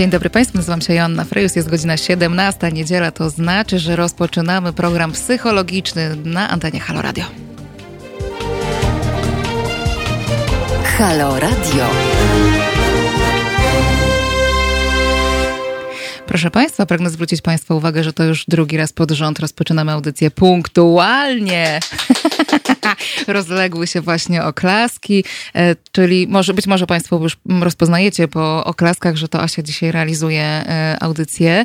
Dzień dobry Państwu, nazywam się Joanna Frejus, jest godzina 17, niedziela, to znaczy, że rozpoczynamy program psychologiczny na antenie Halo Radio. Halo Radio. Proszę Państwa, pragnę zwrócić Państwa uwagę, że to już drugi raz pod rząd rozpoczynamy audycję punktualnie. Rozległy się właśnie oklaski, e, czyli może, być może Państwo już rozpoznajecie po oklaskach, że to Asia dzisiaj realizuje e, audycję.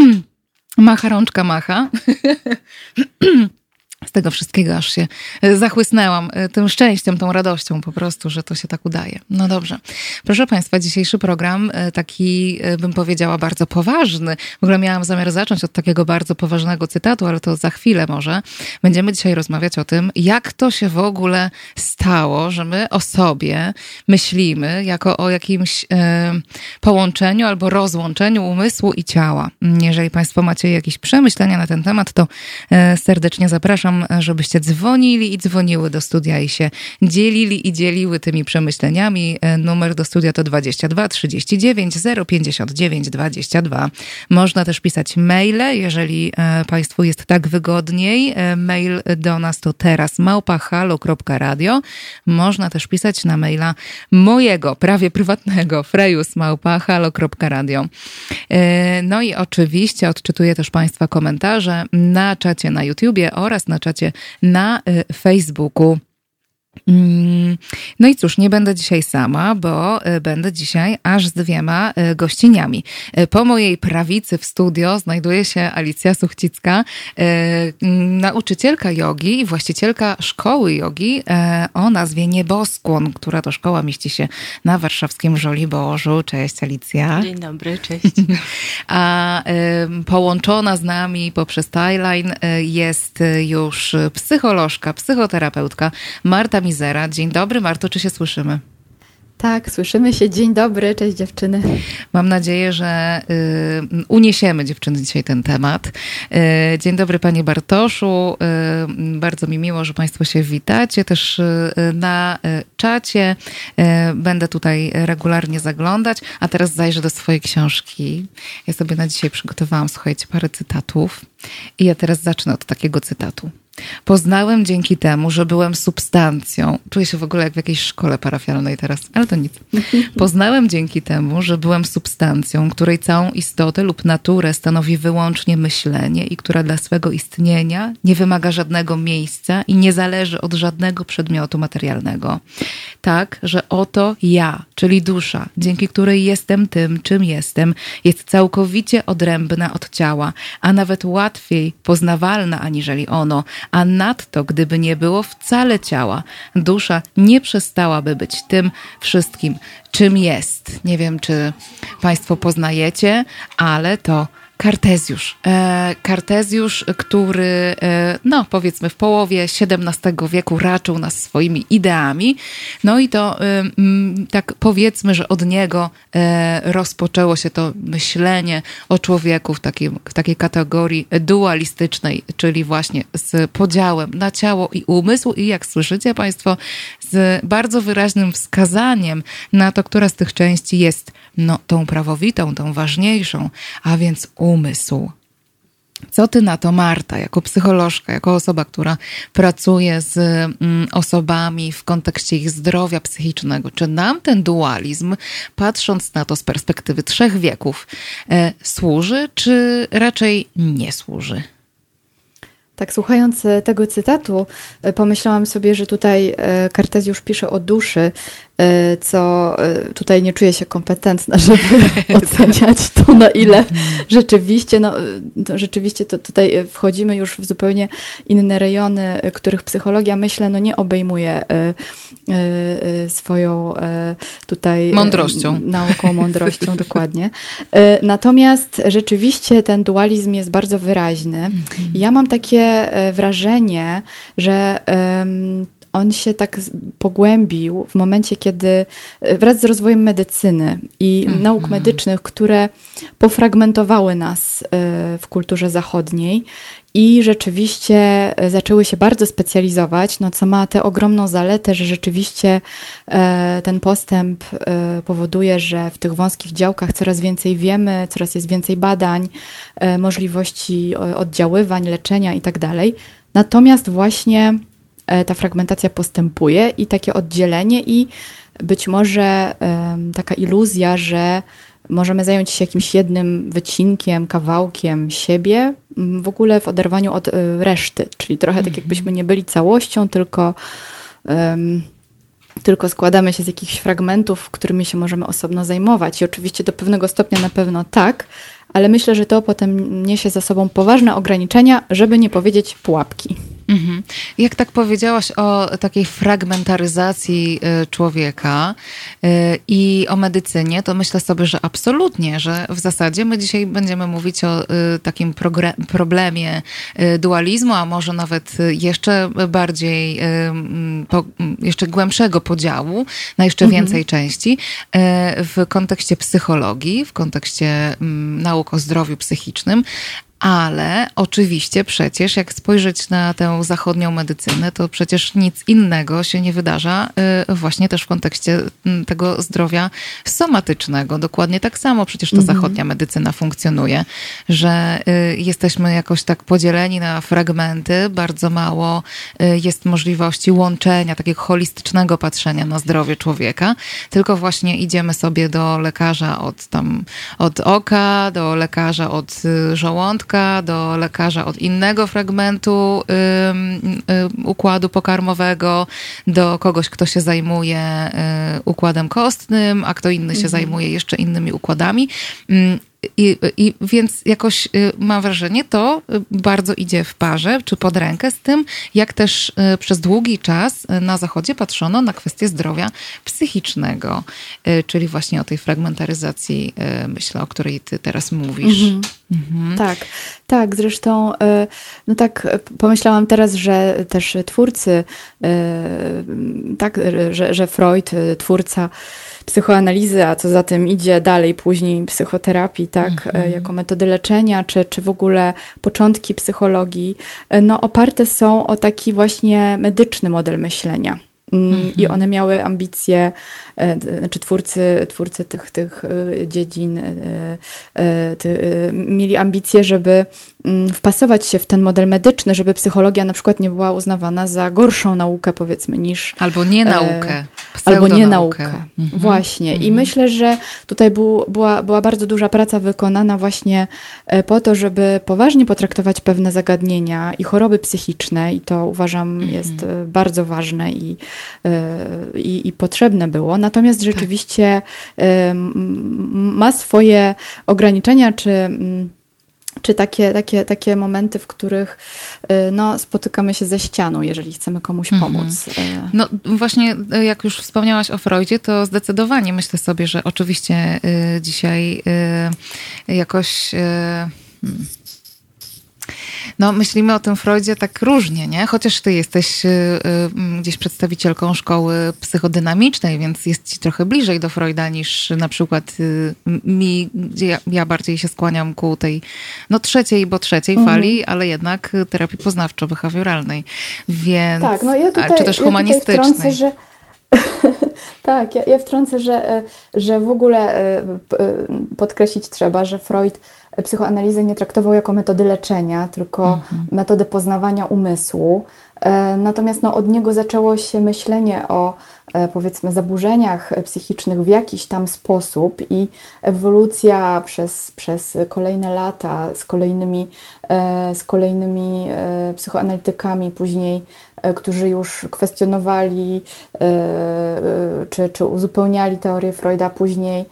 Macha rączka macha. z tego wszystkiego aż się e, zachłysnęłam e, tym szczęściem, tą radością po prostu, że to się tak udaje. No dobrze. Proszę Państwa, dzisiejszy program e, taki, bym powiedziała, bardzo poważny. W ogóle miałam zamiar zacząć od takiego bardzo poważnego cytatu, ale to za chwilę może. Będziemy dzisiaj rozmawiać o tym, jak to się w ogóle stało, że my o sobie myślimy jako o jakimś połączeniu albo rozłączeniu umysłu i ciała. Jeżeli Państwo macie jakieś przemyślenia na ten temat, to serdecznie zapraszam zapraszam, żebyście dzwonili i dzwoniły do studia i się dzielili i dzieliły tymi przemyśleniami. E, numer do studia to 22 39 059 22. Można też pisać maile, jeżeli e, Państwu jest tak wygodniej. E, mail do nas to teraz małpahalo.radio. Można też pisać na maila mojego, prawie prywatnego, frejusmałpahalo.radio. No i oczywiście odczytuję też Państwa komentarze na czacie na YouTubie oraz na czacie na y, Facebooku. Mm, no i cóż, nie będę dzisiaj sama, bo e, będę dzisiaj aż z dwiema e, gościniami. E, po mojej prawicy w studio znajduje się Alicja Suchcicka, nauczycielka jogi i właścicielka szkoły jogi o nazwie Nieboskłon, która to szkoła mieści się na warszawskim Żoliborzu. Cześć Alicja. Dzień dobry, cześć. A połączona z nami poprzez Timeline jest już psycholożka, psychoterapeutka Marta Mizera. Dzień dobry, Marto, czy się słyszymy? Tak, słyszymy się. Dzień dobry, cześć dziewczyny. Mam nadzieję, że y, uniesiemy dziewczyny dzisiaj ten temat. Y, dzień dobry Panie Bartoszu. Y, bardzo mi miło, że Państwo się witacie. Też y, na y, czacie y, będę tutaj regularnie zaglądać. A teraz zajrzę do swojej książki. Ja sobie na dzisiaj przygotowałam, słuchajcie, parę cytatów. I ja teraz zacznę od takiego cytatu. Poznałem dzięki temu, że byłem substancją. Czuję się w ogóle jak w jakiejś szkole parafialnej teraz, ale to nic. Poznałem dzięki temu, że byłem substancją, której całą istotę lub naturę stanowi wyłącznie myślenie i która dla swego istnienia nie wymaga żadnego miejsca i nie zależy od żadnego przedmiotu materialnego. Tak, że oto ja, czyli dusza, dzięki której jestem tym, czym jestem, jest całkowicie odrębna od ciała, a nawet łatwiej poznawalna aniżeli ono, a nadto, gdyby nie było wcale ciała, dusza nie przestałaby być tym wszystkim, czym jest. Nie wiem, czy Państwo poznajecie, ale to Kartezjusz. E, Kartezjusz, który, e, no powiedzmy, w połowie XVII wieku raczył nas swoimi ideami. No i to e, tak powiedzmy, że od niego rozpoczęło się to myślenie o człowieku w, takim, w takiej kategorii dualistycznej, czyli właśnie z podziałem na ciało i umysł. I jak słyszycie Państwo, z bardzo wyraźnym wskazaniem na to, która z tych części jest no, tą prawowitą, tą ważniejszą, a więc umysł. Co ty na to, Marta, jako psycholożka, jako osoba, która pracuje z mm, osobami w kontekście ich zdrowia psychicznego? Czy nam ten dualizm, patrząc na to z perspektywy trzech wieków, e, służy, czy raczej nie służy? Tak, słuchając e, tego cytatu, e, pomyślałam sobie, że tutaj Kartezjusz pisze o duszy, E, co e, tutaj nie czuję się kompetentna, żeby oceniać to, na ile rzeczywiście, no, to rzeczywiście to tutaj wchodzimy już w zupełnie inne rejony, których psychologia, myślę, no nie obejmuje swoją tutaj mądrością. Nauką, mądrością, dokładnie. Natomiast rzeczywiście ten dualizm jest bardzo wyraźny. Mhm. Ja mam takie wrażenie, że on się tak pogłębił w momencie, kiedy wraz z rozwojem medycyny i mm -hmm. nauk medycznych, które pofragmentowały nas w kulturze zachodniej i rzeczywiście e, zaczęły się bardzo specjalizować, no co ma tę ogromną zaletę, że rzeczywiście e, ten postęp e, powoduje, że w tych wąskich działkach coraz więcej wiemy, coraz jest więcej badań, możliwości oddziaływań, leczenia itd. Tak Natomiast właśnie ta fragmentacja postępuje i takie oddzielenie i być może taka iluzja, że możemy zająć się jakimś jednym wycinkiem, kawałkiem siebie, w ogóle w oderwaniu od y, reszty. Czyli trochę tak, mhm. jakbyśmy nie byli całością, tylko, um, tylko składamy się z jakichś fragmentów, którymi się możemy osobno zajmować. I oczywiście do pewnego stopnia na pewno tak, ale myślę, że to potem niesie za sobą poważne ograniczenia, żeby nie powiedzieć pułapki. Mhm. Jak tak powiedziałaś o takiej fragmentaryzacji y, człowieka y, i o medycynie, to myślę sobie, że absolutnie, że w zasadzie my dzisiaj będziemy mówić o y, takim problemie dualizmu, a może nawet jeszcze bardziej, jeszcze głębszego podziału na jeszcze mhm. więcej części w kontekście psychologii, w kontekście nauk o zdrowiu psychicznym, ale oczywiście przecież, jak spojrzeć na tę zachodnią medycynę, to przecież nic innego się nie wydarza y, właśnie też w kontekście mm, tego zdrowia somatycznego. Dokładnie tak samo przecież ta mhm. zachodnia medycyna funkcjonuje, że y, jesteśmy jakoś tak podzieleni na fragmenty, bardzo mało y, jest możliwości łączenia, takiego holistycznego patrzenia na zdrowie człowieka, tylko właśnie idziemy sobie do lekarza od tam, od oka, do lekarza od żołądka, do lekarza od innego fragmentu układu pokarmowego, do kogoś, kto się zajmuje y, układem kostnym, a kto inny się mhm. zajmuje jeszcze innymi układami. I, I, więc jakoś y, mam wrażenie, to bardzo idzie w parze, czy pod rękę z tym, jak też y, przez długi czas y, na Zachodzie patrzono na kwestię zdrowia psychicznego, czyli właśnie o tej fragmentaryzacji, myślę, o której ty teraz mówisz. Mhm. Mhm. Tak, tak, zresztą no tak pomyślałam teraz, że też twórcy, tak, że, że Freud, twórca psychoanalizy, a co za tym idzie dalej później psychoterapii, tak, mhm. jako metody leczenia, czy, czy w ogóle początki psychologii, e, no oparte są o taki właśnie medyczny model myślenia. Mm, I mhm. one miały ambicje, e, znaczy twórcy, twórcy tych, tych dziedzin mieli ambicje, żeby Mm, wpasować się w ten model medyczny, żeby psychologia na przykład nie była uznawana za gorszą naukę, powiedzmy, niż. Albo nie naukę. E, albo nie naukę. Mhm. Właśnie. Mhm. I myślę, że tutaj był, była, była bardzo duża praca wykonana właśnie e, po to, żeby poważnie potraktować pewne zagadnienia i choroby psychiczne, i to uważam mhm. jest e, bardzo ważne i, i, i, potrzebne było. Natomiast rzeczywiście ma swoje ograniczenia, czy mm, czy takie, takie, takie momenty, w których y, no, spotykamy się ze ścianą, jeżeli chcemy komuś mhm. pomóc. Mhm. No właśnie, y, jak już wspomniałaś o Freudzie, to zdecydowanie myślę sobie, że oczywiście dzisiaj jakoś... Hmm no, myślimy o tym Freudzie tak różnie, nie? Chociaż ty jesteś y, y, gdzieś przedstawicielką szkoły psychodynamicznej, więc jest ci trochę bliżej do Freuda niż na przykład y, mi, gdzie ja, ja, bardziej się skłaniam ku tej, no trzeciej, bo trzeciej mhm. fali, ale jednak terapii poznawczo-behawioralnej. Więc, tak, no ja tutaj, czy też humanistycznej. Ja wtrącę, że... tak, ja, ja wtrącę, że, że w ogóle podkreślić trzeba, że Freud psychoanalizy nie traktował jako metody leczenia, tylko mhm. metody poznawania umysłu. E, natomiast no, od niego zaczęło się myślenie o e, powiedzmy zaburzeniach psychicznych w jakiś tam sposób i ewolucja przez, przez kolejne lata z kolejnymi, e, z kolejnymi psychoanalitykami, później którzy już kwestionowali e, e, czy, czy uzupełniali teorię Freuda, później,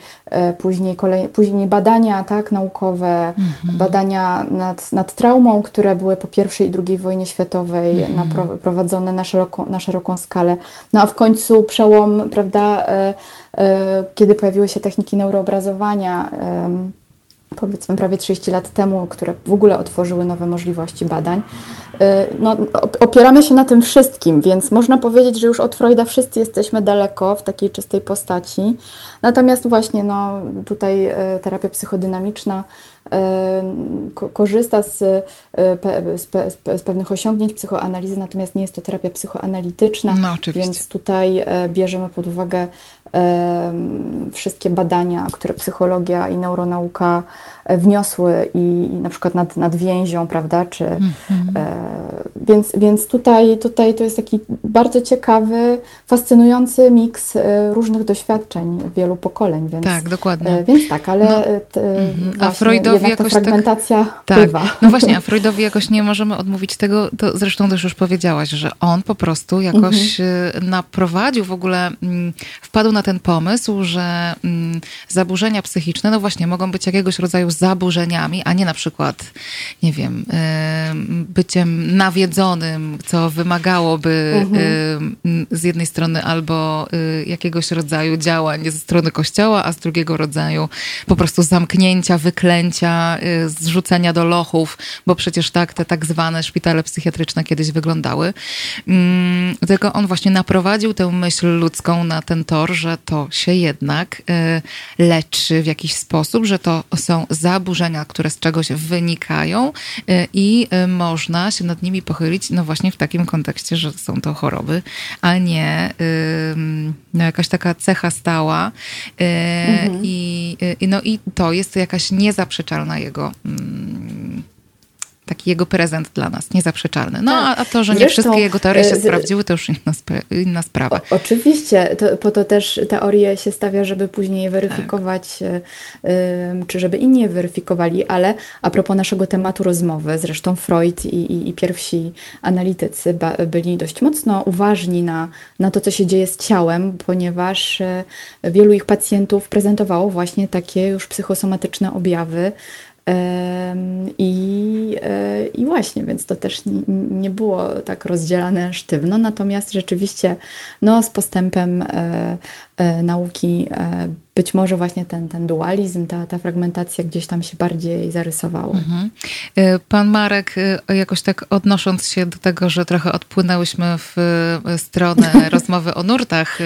później, kolej, później badania tak, naukowe, mhm. badania nad, nad traumą, które były po I i II wojnie światowej mhm. na, prowadzone na, szeroko, na szeroką skalę. No a w końcu przełom, prawda, kiedy pojawiły się techniki neuroobrazowania, powiedzmy prawie 30 lat temu, które w ogóle otworzyły nowe możliwości badań. Y, no, opieramy się na tym wszystkim, więc można powiedzieć, że już od Freuda wszyscy jesteśmy daleko w takiej czystej postaci. Natomiast właśnie no, tutaj y, terapia psychodynamiczna korzysta z, z, pewnych osiągnięć psychoanalizy, natomiast nie jest to terapia psychoanalityczna, no, więc tutaj bierzemy pod uwagę wszystkie badania, które psychologia i neuronauka e, wniosły i, na przykład nad, nad więzią, prawda, czy mm -hmm. więc, więc tutaj, tutaj to jest taki bardzo ciekawy, fascynujący miks różnych doświadczeń wielu pokoleń, więc tak, dokładnie. Więc tak, ale no. mm -hmm. a Freudowi jakoś ta fragmentacja tak, bywa. Tak. No właśnie, a Freudowi jakoś nie możemy odmówić tego, to zresztą też już powiedziałaś, że on po prostu jakoś mhm. Y, naprowadził w ogóle, mm, wpadł na ten pomysł, że mm, zaburzenia psychiczne, no właśnie, mogą być jakiegoś rodzaju zaburzeniami, a nie na przykład, nie wiem, y, byciem nawiedzonym, co wymagałoby mhm. z jednej strony albo jakiegoś rodzaju działań ze strony kościoła, a z drugiego rodzaju po prostu zamknięcia, wyklęcia, Y, zrzucenia do lochów, bo przecież tak te tak zwane szpitale psychiatryczne kiedyś wyglądały. Mm, tylko on właśnie naprowadził tę myśl ludzką na ten tor, że to się jednak y, leczy w jakiś sposób, że to są zaburzenia, które z czegoś wynikają y, i można się nad nimi pochylić, no właśnie w takim kontekście, że są to choroby, a nie no jakaś taka cecha stała. Mhm. I, no i to jest jakaś niezaprzeczalna na jego mm, taki jego prezent dla nas, niezaprzeczalny. No tak. a, to, że nie Zresztą, wszystkie jego teorie się z... sprawdziły, to już inna, spra inna sprawa. O, oczywiście, to, po to też teorie się stawia, żeby później je weryfikować, tak. y, czy żeby inni je weryfikowali, ale a propos naszego tematu rozmowy, zresztą Freud i, i, i pierwsi analitycy ba, byli dość mocno uważni na, na to, co się dzieje z ciałem, ponieważ y, wielu ich pacjentów prezentowało właśnie takie już psychosomatyczne objawy, i, e, I właśnie, więc to też nie było tak rozdzielane sztywno, natomiast rzeczywiście no, z postępem e, nauki być może właśnie ten, ten dualizm, ta, ta fragmentacja gdzieś tam się bardziej zarysowały. Mhm. Pan Marek, jakoś tak odnosząc się do tego, że trochę odpłynęłyśmy w stronę rozmowy o nurtach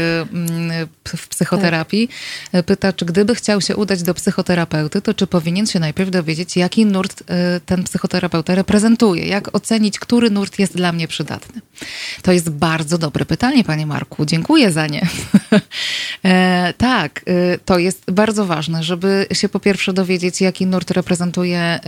w psychoterapii, tak. pyta, czy gdyby chciał się udać do psychoterapeuty, to czy powinien się najpierw dowiedzieć, jaki nurt ten psychoterapeuta reprezentuje? Jak ocenić, który nurt jest dla mnie przydatny? To jest bardzo dobre pytanie, panie Marku. Dziękuję za nie. e, tak, to jest bardzo ważne, żeby się po pierwsze dowiedzieć, jaki nurt reprezentuje.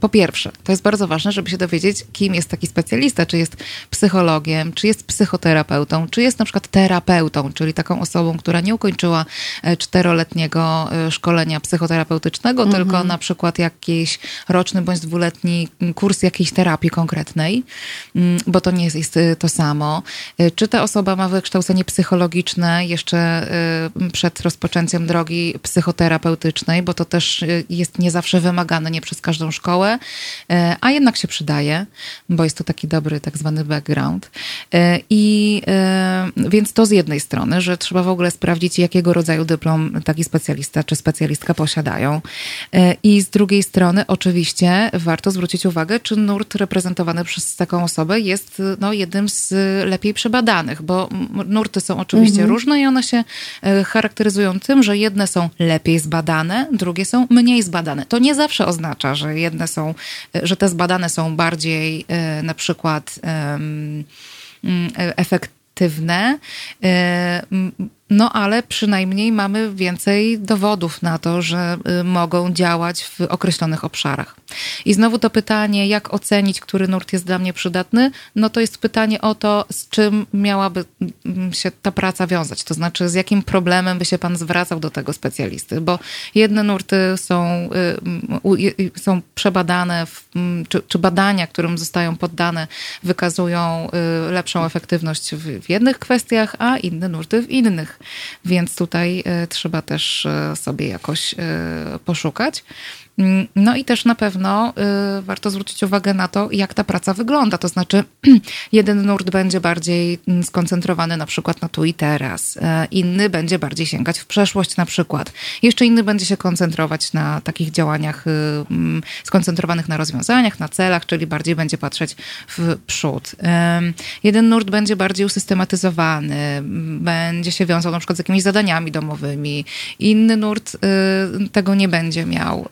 Po pierwsze, to jest bardzo ważne, żeby się dowiedzieć, kim jest taki specjalista, czy jest psychologiem, czy jest psychoterapeutą, czy jest na przykład terapeutą, czyli taką osobą, która nie ukończyła e, czteroletniego e, szkolenia psychoterapeutycznego, mhm. tylko na przykład jakiś roczny bądź dwuletni kurs jakiejś terapii konkretnej, mm, bo to nie jest to samo. Czy ta osoba ma wykształcenie psychologiczne jeszcze przed rozpoczęciem drogi psychoterapeutycznej, bo to też jest nie zawsze wymagane, nie przez każdą szkołę, a jednak się przydaje, bo jest to taki dobry tak zwany background. I więc to z jednej strony, że trzeba w ogóle sprawdzić, jakiego rodzaju dyplom taki specjalista czy specjalistka posiadają. I z drugiej strony, oczywiście, warto zwrócić uwagę, czy nurt reprezentowany przez taką osobę jest no, jednym z lepiej przebadanych, bo nurty są oczywiście mhm. różne i one się e, charakteryzują tym, że jedne są lepiej zbadane, drugie są mniej zbadane. To nie zawsze oznacza, że jedne są, e, że te zbadane są bardziej e, na przykład mm, efektywne, no ale przynajmniej mamy więcej dowodów na to, że y, mogą działać w określonych obszarach. I znowu to pytanie, jak ocenić, który nurt jest dla mnie przydatny, no to jest pytanie o to, z czym miałaby mm, się ta praca wiązać. To znaczy, z jakim problemem by się pan zwracał do tego specjalisty, bo jedne nurty są, y, są przebadane, mm, czy, czy badania, którym zostają poddane, wykazują y, lepszą efektywność w jednych kwestiach, a inne nurty w innych. Więc tutaj e, trzeba też e, sobie jakoś e, poszukać. Mm, no i też na pewno y, warto zwrócić uwagę na to, jak ta praca wygląda. To znaczy, jeden nurt będzie bardziej mm, skoncentrowany na przykład na tu i teraz, e, inny będzie bardziej sięgać w przeszłość na przykład. Jeszcze inny będzie się koncentrować na takich działaniach y, mm, skoncentrowanych na rozwiązaniach, na celach, czyli bardziej będzie patrzeć w przód. Jeden nurt będzie bardziej usystematyzowany, będzie się wiązał na przykład z jakimiś zadaniami domowymi. Inny nurt y, tego nie będzie miał.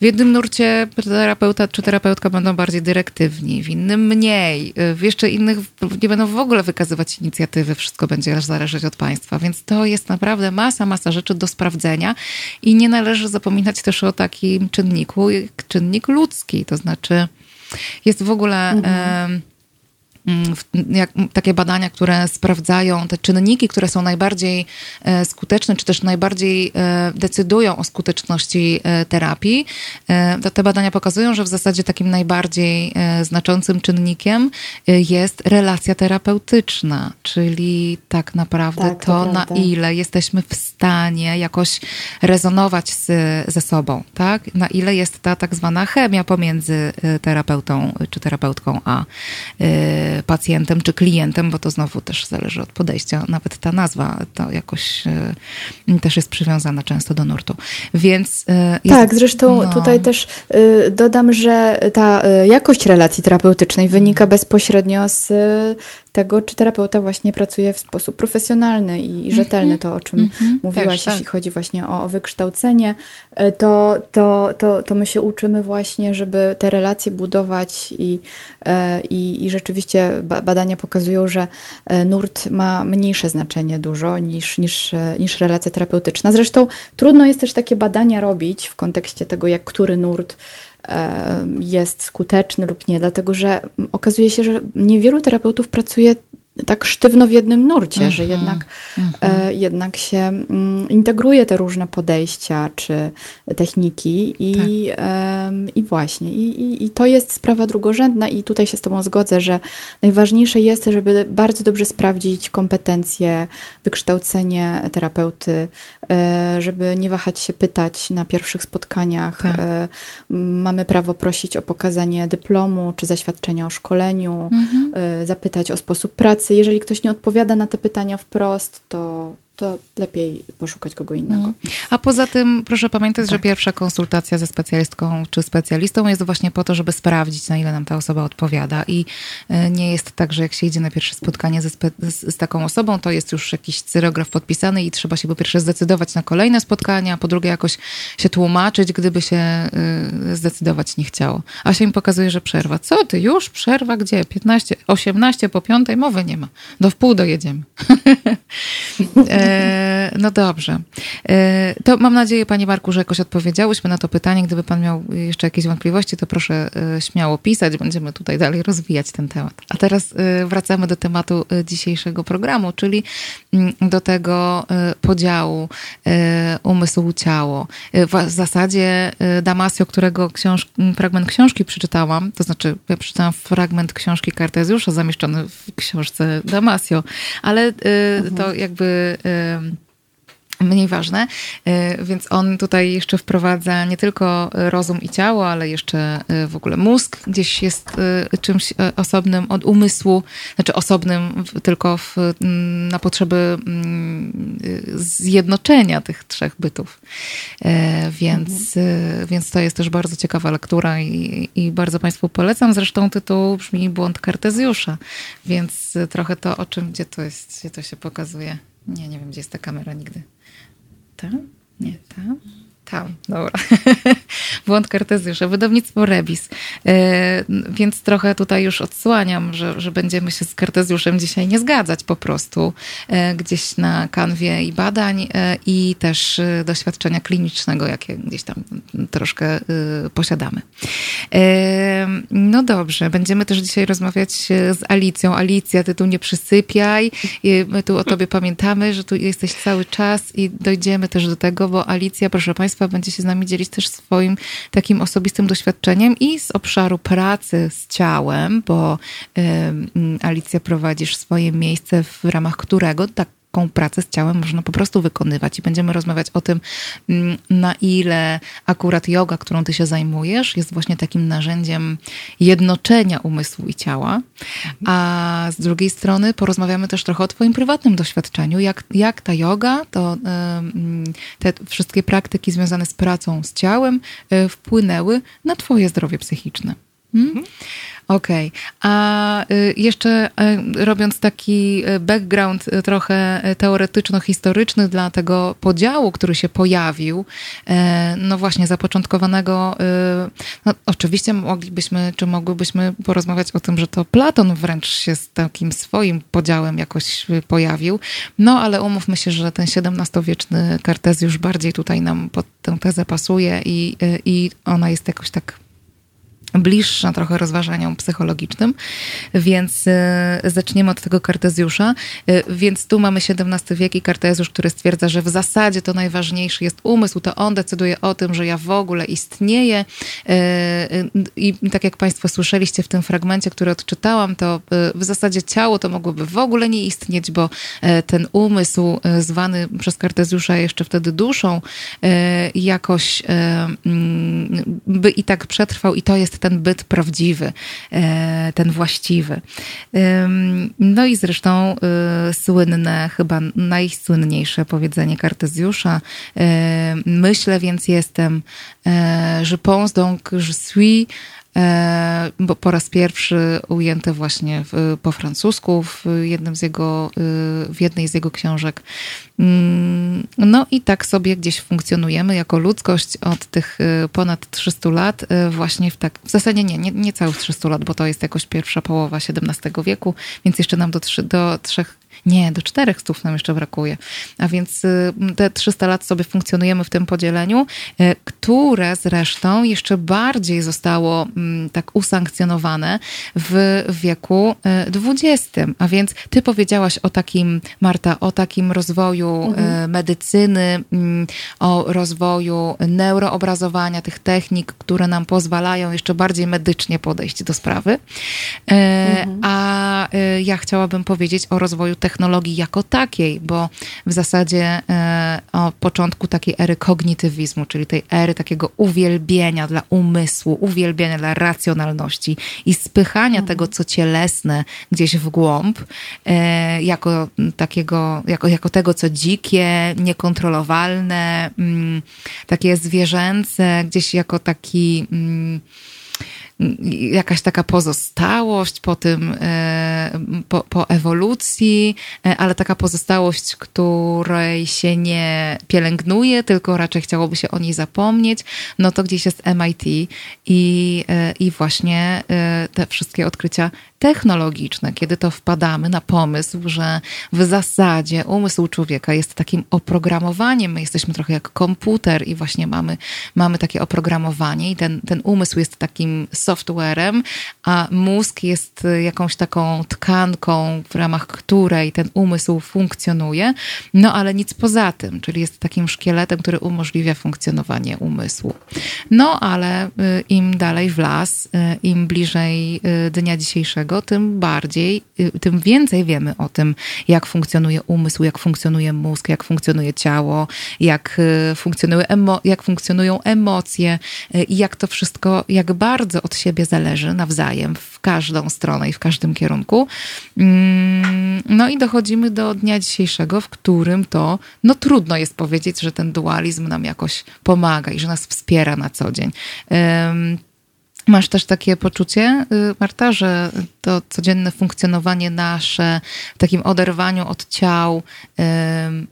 W jednym nurcie terapeuta czy terapeutka będą bardziej dyrektywni, w innym mniej, w jeszcze innych nie będą w ogóle wykazywać inicjatywy, wszystko będzie zależeć od państwa, więc to jest naprawdę masa, masa rzeczy do sprawdzenia i nie należy zapominać też o takim czynniku, czynnik ludzki, to znaczy jest w ogóle... Mhm jak, takie badania, które sprawdzają te czynniki, które są najbardziej e, skuteczne, czy też najbardziej e, decydują o skuteczności e, terapii. To te badania pokazują, że w zasadzie takim najbardziej znaczącym czynnikiem jest relacja terapeutyczna, czyli tak naprawdę tak, to, to na ile jesteśmy w stanie jakoś rezonować z, ze sobą, tak? Na ile jest ta tak zwana chemia pomiędzy terapeutą czy terapeutką a pacjentem czy klientem, bo to znowu też zależy od podejścia. Nawet ta nazwa to jakoś e, też jest przywiązana często do nurtu. Więc e, jest, tak, zresztą no... tutaj też e, dodam, że ta jakość relacji terapeutycznej wynika bezpośrednio z tego, czy terapeuta właśnie pracuje w sposób profesjonalny i mhm. rzetelny, to o czym mm -hmm. mówiłaś, Też, jeśli tak. chodzi właśnie o, o wykształcenie, e, to, to, to, to my się uczymy właśnie, żeby te relacje budować i, e, i, i rzeczywiście badania pokazują, że e, nurt ma mniejsze znaczenie dużo niż, niż, niż relacja terapeutyczna. Zresztą trudno jest też takie badania robić w kontekście tego, jak który nurt jest skuteczny lub nie, dlatego że okazuje się, że niewielu terapeutów pracuje tak sztywno w jednym nurcie, że mhm. jednak, e, jednak się mm, integruje te różne podejścia czy techniki i, tak. e, i właśnie. I, i, I to jest sprawa drugorzędna i tutaj się z Tobą zgodzę, że najważniejsze jest, żeby bardzo dobrze sprawdzić kompetencje, wykształcenie terapeuty, e, żeby nie wahać się pytać na pierwszych spotkaniach. Tak. E, mamy prawo prosić o pokazanie dyplomu czy zaświadczenia o szkoleniu, mhm. E, zapytać o sposób pracy, jeżeli ktoś nie odpowiada na te pytania wprost, to to lepiej poszukać kogo innego. Mhm. A poza tym proszę pamiętać, tak. że pierwsza konsultacja ze specjalistką czy specjalistą jest właśnie po to, żeby sprawdzić, na ile nam ta osoba odpowiada. I e, nie jest tak, że jak się idzie na pierwsze spotkanie ze z, z, taką osobą, to jest już jakiś cyrograf podpisany i trzeba się po pierwsze zdecydować na kolejne spotkania, a po drugie jakoś się tłumaczyć, gdyby się y, zdecydować nie chciało. A się im pokazuje, że przerwa. Co ty już? Przerwa gdzie? 15, 18 po piątej? Mowy nie ma. Do wpół dojedziemy. E, no dobrze. E, to mam nadzieję, Panie Marku, że jakoś odpowiedziałyśmy na to pytanie. Gdyby Pan miał jeszcze jakieś wątpliwości, to proszę e, śmiało pisać. Będziemy tutaj dalej rozwijać ten temat. A teraz wracamy do tematu dzisiejszego programu, czyli mm, do tego podziału umysł-ciało. W zasadzie Damasio, którego książ fragment książki przeczytałam, to znaczy ja przeczytałam fragment książki Kartezjusza zamieszczony w książce Damasio, ale mhm. to jakby mniej ważne. Y, więc on tutaj jeszcze wprowadza nie tylko rozum i ciało, ale jeszcze y, w ogóle mózg gdzieś jest y, czymś osobnym od umysłu, znaczy osobnym tylko w, mm, na potrzeby mm, zjednoczenia tych trzech bytów. Więc, mhm. więc to jest też bardzo ciekawa lektura i, i bardzo Państwu polecam. Zresztą tytuł brzmi Błąd Kartezjusza, więc trochę to o czym, gdzie to jest, gdzie to się pokazuje. Nie, nie wiem, gdzie jest ta kamera nigdy. Tam? Nie, tam? Tam, dobra. Błąd Kartezjusza, wydawnictwo Rebis. E, więc trochę tutaj już odsłaniam, że, że będziemy się z Kartezjuszem dzisiaj nie zgadzać po prostu. E, gdzieś na kanwie i badań e, i też doświadczenia klinicznego, jakie gdzieś tam troszkę posiadamy. No dobrze, będziemy też dzisiaj rozmawiać z Alicją. Alicja, ty tu nie przysypiaj. My tu o tobie pamiętamy, że tu jesteś cały czas i dojdziemy też do tego, bo Alicja, proszę Państwa, będzie się z nami dzielić też swoim takim osobistym doświadczeniem i z obszaru pracy z ciałem, bo Alicja prowadzisz swoje miejsce, w ramach którego? Tak jaką pracę z ciałem można po prostu wykonywać. I będziemy rozmawiać o tym, mm, na ile akurat yoga, którą ty się zajmujesz, jest właśnie takim narzędziem jednoczenia umysłu i ciała. A z drugiej strony porozmawiamy też trochę o twoim prywatnym doświadczeniu, jak, jak ta yoga, to te wszystkie praktyki związane z pracą z ciałem e, wpłynęły na twoje zdrowie psychiczne. Hmm? Okej. Okay. A y, jeszcze y, robiąc taki y, background trochę teoretyczno-historyczny dla tego podziału, który się pojawił, no właśnie zapoczątkowanego, no oczywiście moglibyśmy, czy mogłybyśmy porozmawiać o tym, że to Platon wręcz się z takim swoim podziałem jakoś pojawił, no ale umówmy się, że ten XVII-wieczny Kartezjusz bardziej tutaj nam pod tę tezę pasuje i, i ona jest jakoś tak bliższa trochę rozważaniom psychologicznym, więc e, zaczniemy od tego Kartezjusza. E, więc tu mamy XVII wiek i Kartezjusz, który stwierdza, że w zasadzie to najważniejszy jest umysł, to on decyduje o tym, że ja w ogóle istnieję e, i tak jak Państwo słyszeliście w tym fragmencie, który odczytałam, to w zasadzie ciało to mogłoby w ogóle nie istnieć, bo ten umysł zwany przez Kartezjusza jeszcze wtedy duszą jakoś mm, by i tak przetrwał i to jest ten byt prawdziwy, e, ten właściwy. No i zresztą e, słynne, chyba najsłynniejsze powiedzenie Kartezjusza, e, myślę więc jestem, je pense donc je suis, bo po raz pierwszy ujęte właśnie w, po francusku w, jednym z jego, y, w jednej z jego książek. Mm, no i tak sobie gdzieś funkcjonujemy jako ludzkość od tych y, ponad 300 lat, y, właśnie w tak, w zasadzie nie, nie, nie całych 300 lat, bo to jest jakoś pierwsza połowa XVII wieku, więc jeszcze nam do, do trzech nie, do czterech stów nam jeszcze brakuje. A więc y, te 300 lat sobie funkcjonujemy w tym podzieleniu, y, które zresztą jeszcze bardziej zostało mm, tak usankcjonowane w wieku XX. Y, A więc ty powiedziałaś o takim, Marta, o takim rozwoju mhm. medycyny, mm, o rozwoju neuroobrazowania, tych technik, które nam pozwalają jeszcze bardziej medycznie podejść do sprawy. Mhm. A ja chciałabym powiedzieć o rozwoju technologii jako takiej, bo w zasadzie e, o początku takiej ery kognitywizmu, czyli tej ery takiego uwielbienia dla umysłu, uwielbienia dla racjonalności i spychania mhm. tego, co cielesne gdzieś w głąb, e, jako takiego, jako, jako tego, co dzikie, niekontrolowalne, mm, takie zwierzęce, gdzieś jako taki mm, jakaś taka pozostałość po tym, e, po, po ewolucji, e, ale taka pozostałość, której się nie pielęgnuje, tylko raczej chciałoby się o niej zapomnieć, no to gdzieś jest MIT i, e, i właśnie te wszystkie odkrycia technologiczne, kiedy to wpadamy na pomysł, że w zasadzie umysł człowieka jest takim oprogramowaniem. My jesteśmy trochę jak komputer i właśnie mamy, mamy takie oprogramowanie i ten, ten umysł jest takim softwarem, a mózg jest jakąś taką tkanką, w ramach której ten umysł funkcjonuje, no ale nic poza tym, czyli jest takim szkieletem, który umożliwia funkcjonowanie umysłu. No ale y, im dalej w las, y, im bliżej y, dnia dzisiejszego, tym bardziej, y, tym więcej wiemy o tym, jak funkcjonuje umysł, jak funkcjonuje mózg, jak funkcjonuje ciało, jak, y, funkcjonują, emo jak funkcjonują emocje y, i jak to wszystko, jak bardzo od siebie zależy nawzajem w każdą stronę i w każdym kierunku. Mm, no i dochodzimy do dnia dzisiejszego, w którym to, no trudno jest powiedzieć, że ten dualizm nam jakoś pomaga i że nas wspiera na co dzień. Masz też takie poczucie, y, Marta, że to codzienne funkcjonowanie nasze w takim oderwaniu od ciał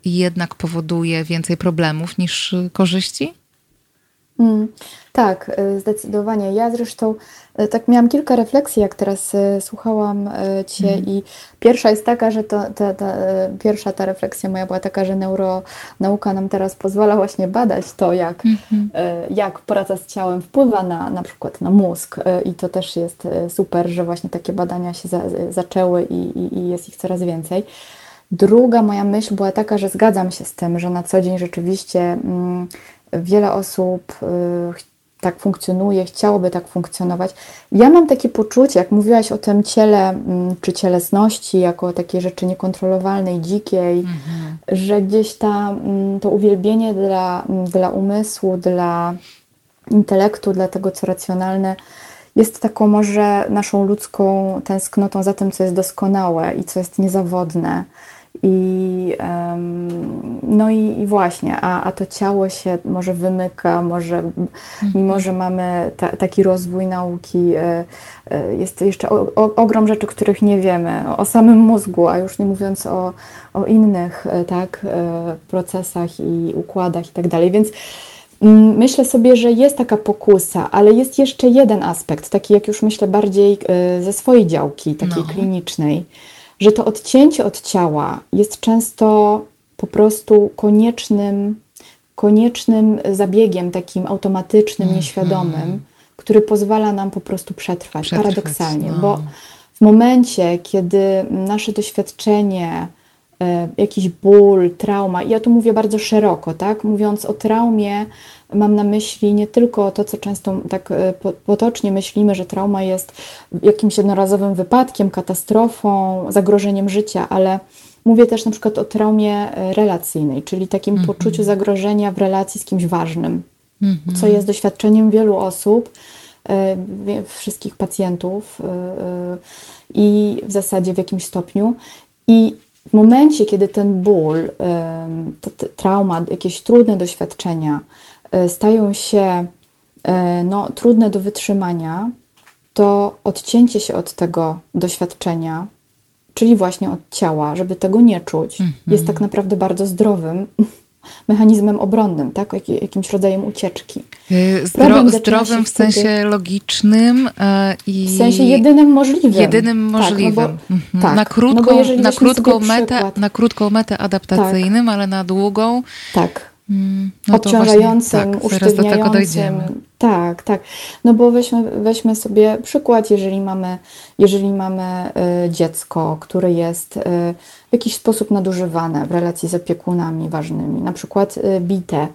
jednak powoduje więcej problemów niż korzyści? Mm, tak, y, zdecydowanie. Ja zresztą y, tak miałam kilka refleksji, jak teraz y, słuchałam Cię mm. i pierwsza jest taka, że to, ta, ta, pierwsza ta refleksja moja była taka, że neuronauka nam teraz pozwala właśnie badać to, jak, mm -hmm. jak praca z ciałem wpływa na na przykład na mózg i to też jest super, że właśnie takie badania się za, zaczęły i, i, i jest ich coraz więcej. Druga moja myśl była taka, że zgadzam się z tym, że na co dzień rzeczywiście mm, wiele osób y, tak funkcjonuje, chciałoby tak funkcjonować. Ja mam takie poczucie, jak mówiłaś o tym ciele mm, czy cielesności, jako takiej rzeczy niekontrolowalnej, dzikiej, mhm. że gdzieś ta, mm, to uwielbienie dla, mm, dla umysłu, dla intelektu, dla tego, co racjonalne, jest taką może naszą ludzką tęsknotą za tym, co jest doskonałe i co jest niezawodne. I, no i, i, właśnie, a, a to ciało się może wymyka, może, mhm. mimo że mamy ta, taki rozwój nauki, e, e, jest jeszcze o, o, ogrom rzeczy, których nie wiemy, o samym mózgu, a już nie mówiąc o, o innych e, tak, procesach i układach i tak dalej. Więc mm, myślę sobie, że jest taka pokusa, ale jest jeszcze jeden aspekt, taki jak już myślę bardziej ze swojej działki, takiej no. klinicznej że to odcięcie od ciała jest często po prostu koniecznym, koniecznym zabiegiem, takim automatycznym, mm, nieświadomym, który pozwala nam po prostu przetrwać, przetrwać paradoksalnie, no. bo w momencie, kiedy nasze doświadczenie, jakiś ból, trauma, ja tu mówię bardzo szeroko, tak? Mówiąc o traumie, Mam na myśli nie tylko to, co często tak e, potocznie myślimy, że trauma jest jakimś jednorazowym wypadkiem, katastrofą, zagrożeniem życia, ale mówię też na przykład o traumie e, relacyjnej, czyli takim mm -hmm. poczuciu zagrożenia w relacji z kimś ważnym, mm -hmm. co jest doświadczeniem wielu osób, e, wszystkich pacjentów i w zasadzie w jakimś stopniu. I w momencie, kiedy ten ból, trauma, jakieś trudne doświadczenia, E, stają się e, no, trudne do wytrzymania, to odcięcie się od tego doświadczenia, czyli właśnie od ciała, żeby tego nie czuć, mm -hmm. jest tak naprawdę bardzo zdrowym mechanizmem obronnym, tak? jakimś rodzajem ucieczki. Y, zdro, zdrowym w sensie logicznym e, i... W sensie jedynym możliwym. Jedynym tak, możliwym. Tak, no bo, mhm. tak, na, krótką, no na, krótką metę, na krótką metę adaptacyjnym, tak. ale na długą tak. Mm, no obciążającym, tak, usztywniającym. Tak, tak. No bo weźmy, weźmy sobie przykład, jeżeli mamy, jeżeli mamy y, dziecko, które jest y, w jakiś sposób nadużywane w relacji z opiekunami ważnymi, na przykład y, bite,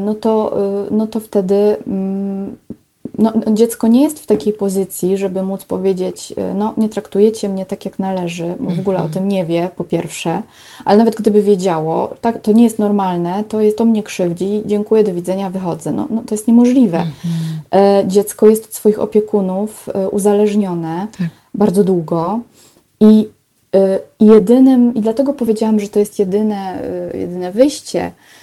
no, to, no to wtedy mm, no, dziecko nie jest w takiej pozycji, żeby móc powiedzieć, y, no nie traktujecie mnie tak jak należy, bo w ogóle o tym nie wie, po pierwsze, ale nawet gdyby wiedziało, tak, to nie jest normalne, to, jest, to mnie krzywdzi, dziękuję, do widzenia, wychodzę. No, no to jest niemożliwe. E, dziecko jest od swoich opiekunów e, uzależnione tak. bardzo długo i e, jedynym, i dlatego powiedziałam, że to jest jedyne, jedyne wyjście, Y,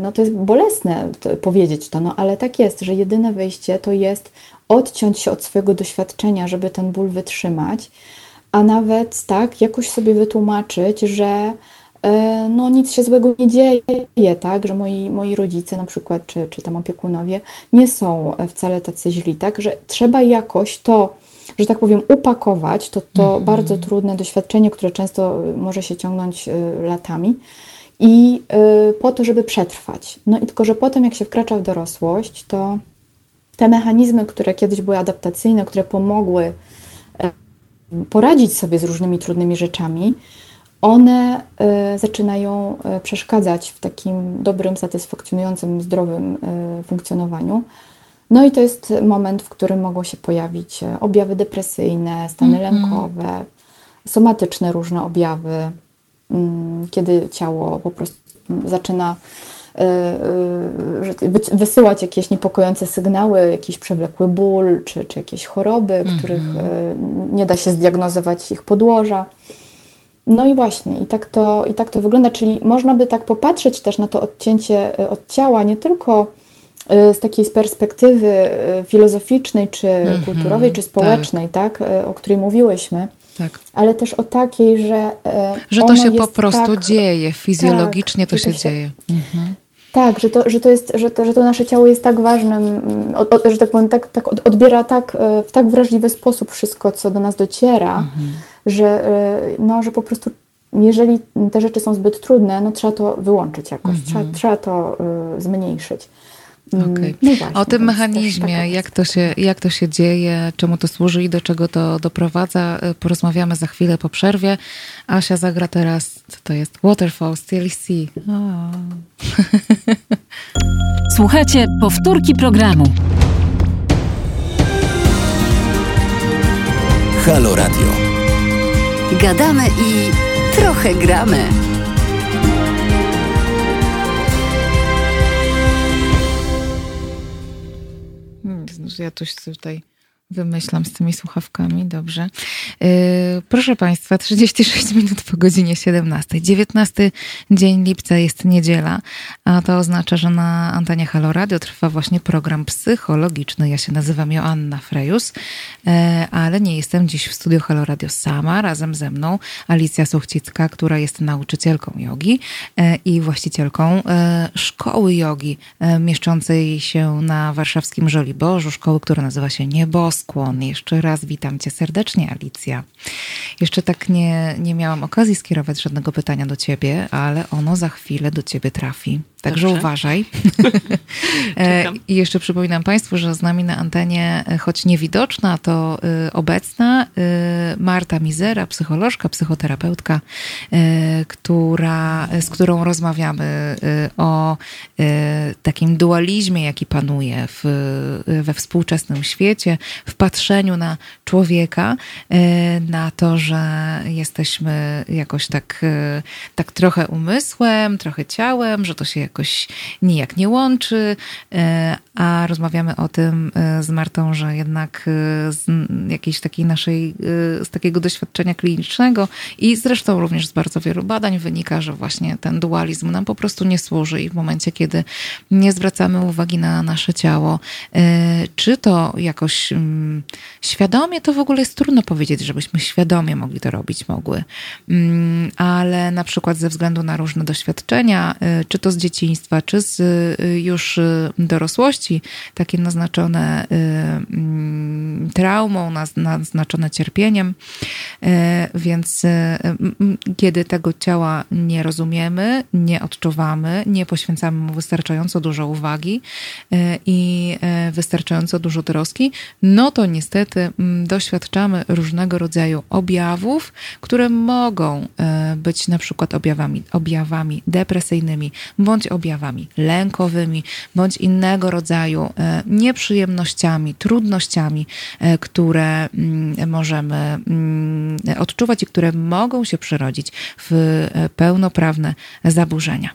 no to jest bolesne powiedzieć to, no ale tak jest, że jedyne wyjście to jest odciąć się od swojego doświadczenia, żeby ten ból wytrzymać, a nawet tak jakoś sobie wytłumaczyć, że y, no nic się złego nie dzieje, tak, że moi, moi rodzice na przykład, czy, czy tam opiekunowie nie są wcale tacy źli, tak, że trzeba jakoś to, że tak powiem, upakować, to, to mm -hmm. bardzo trudne doświadczenie, które często może się ciągnąć y, latami, i y, po to, żeby przetrwać. No i tylko, że potem, jak się wkracza w dorosłość, to te mechanizmy, które kiedyś były adaptacyjne, które pomogły poradzić sobie z różnymi trudnymi rzeczami, one y, zaczynają y, przeszkadzać w takim dobrym, satysfakcjonującym, zdrowym funkcjonowaniu. No i to jest moment, w którym mogą się pojawić e, objawy depresyjne, stany mm -hmm. lękowe, somatyczne różne objawy, kiedy ciało po prostu zaczyna e, e, wysyłać jakieś niepokojące sygnały, jakiś przewlekły ból, czy, czy jakieś choroby, mm -hmm. których e, nie da się zdiagnozować ich podłoża. No i właśnie, i tak, to, i tak to wygląda, czyli można by tak popatrzeć też na to odcięcie od ciała, nie tylko z takiej perspektywy filozoficznej, czy mm -hmm. kulturowej, czy społecznej, tak. tak, o której mówiłyśmy, tak. ale też o takiej, że. E, że to się po prostu tak, dzieje, fizjologicznie tak, to, się to, się dzieje. Mhm. Tak, że to, że, to jest, że, to, że to nasze ciało jest tak od, że tak powiem, tak, tak odbiera tak, e, w tak wrażliwy sposób wszystko, co do nas dociera, mhm. że, e, no, że po prostu jeżeli te rzeczy są zbyt trudne, no trzeba to wyłączyć jakoś, mhm. trzeba, trzeba to y, zmniejszyć. Okay. No właśnie, o tym mechanizmie, jak, to się, jak to się dzieje, czemu to służy i do czego to doprowadza, y, porozmawiamy za chwilę po przerwie. Asia zagra teraz, co to jest? Waterfall z TLC. Słuchajcie, powtórki programu. Halo Radio. Gadamy i trochę gramy. Ja coś tutaj Wymyślam z tymi słuchawkami, dobrze. Yy, proszę Państwa, 36 minut po godzinie 17. 19 dzień lipca jest niedziela, a to oznacza, że na antenie Halo Radio trwa właśnie program psychologiczny. Ja się nazywam Joanna Frejus, yy, ale nie jestem dziś w studiu Halo Radio sama. Razem ze mną Alicja Suchcicka, która jest nauczycielką jogi yy, i właścicielką yy, szkoły jogi yy, mieszczącej się na warszawskim Żoliborzu, szkoły, która nazywa się Niebos skłon. Jeszcze raz witam cię serdecznie, Alicja. Jeszcze tak nie, nie miałam okazji skierować żadnego pytania do ciebie, ale ono za chwilę do ciebie trafi. Także Dobrze. uważaj. E, I jeszcze przypominam Państwu, że z nami na antenie, e, choć niewidoczna, to y, obecna Marta Mizera, psycholożka, psychoterapeutka, która, z którą rozmawiamy o takim dualizmie, jaki panuje w, we współczesnym świecie, w patrzeniu na człowieka, na to, że jesteśmy jakoś tak, tak trochę umysłem, trochę ciałem, że to się jakoś nijak nie łączy, e, a rozmawiamy o tym e, z Martą, że jednak e, z jakiejś takiej naszej, z takiego doświadczenia klinicznego i zresztą również z bardzo wielu badań wynika, że właśnie ten dualizm nam po prostu nie służy i w momencie, kiedy nie zwracamy uwagi na nasze ciało, czy to jakoś mm, świadomie, to w ogóle jest trudno powiedzieć, żebyśmy świadomie mogli to robić, mogły, mm, ale na przykład ze względu na różne doświadczenia, czy to z dzieci dzieciństwa, czy z y, już y, dorosłości, takie naznaczone y, mm, traumą, naznaczone cierpieniem. Więc kiedy tego ciała nie rozumiemy, nie odczuwamy, nie poświęcamy mu wystarczająco dużo uwagi i wystarczająco dużo troski, no to niestety doświadczamy różnego rodzaju objawów, które mogą być na przykład objawami, objawami depresyjnymi bądź objawami lękowymi, bądź innego rodzaju e, nieprzyjemnościami, trudnościami, e, które mm, możemy mm, odczuwać i które mogą się przerodzić w e, pełnoprawne zaburzenia.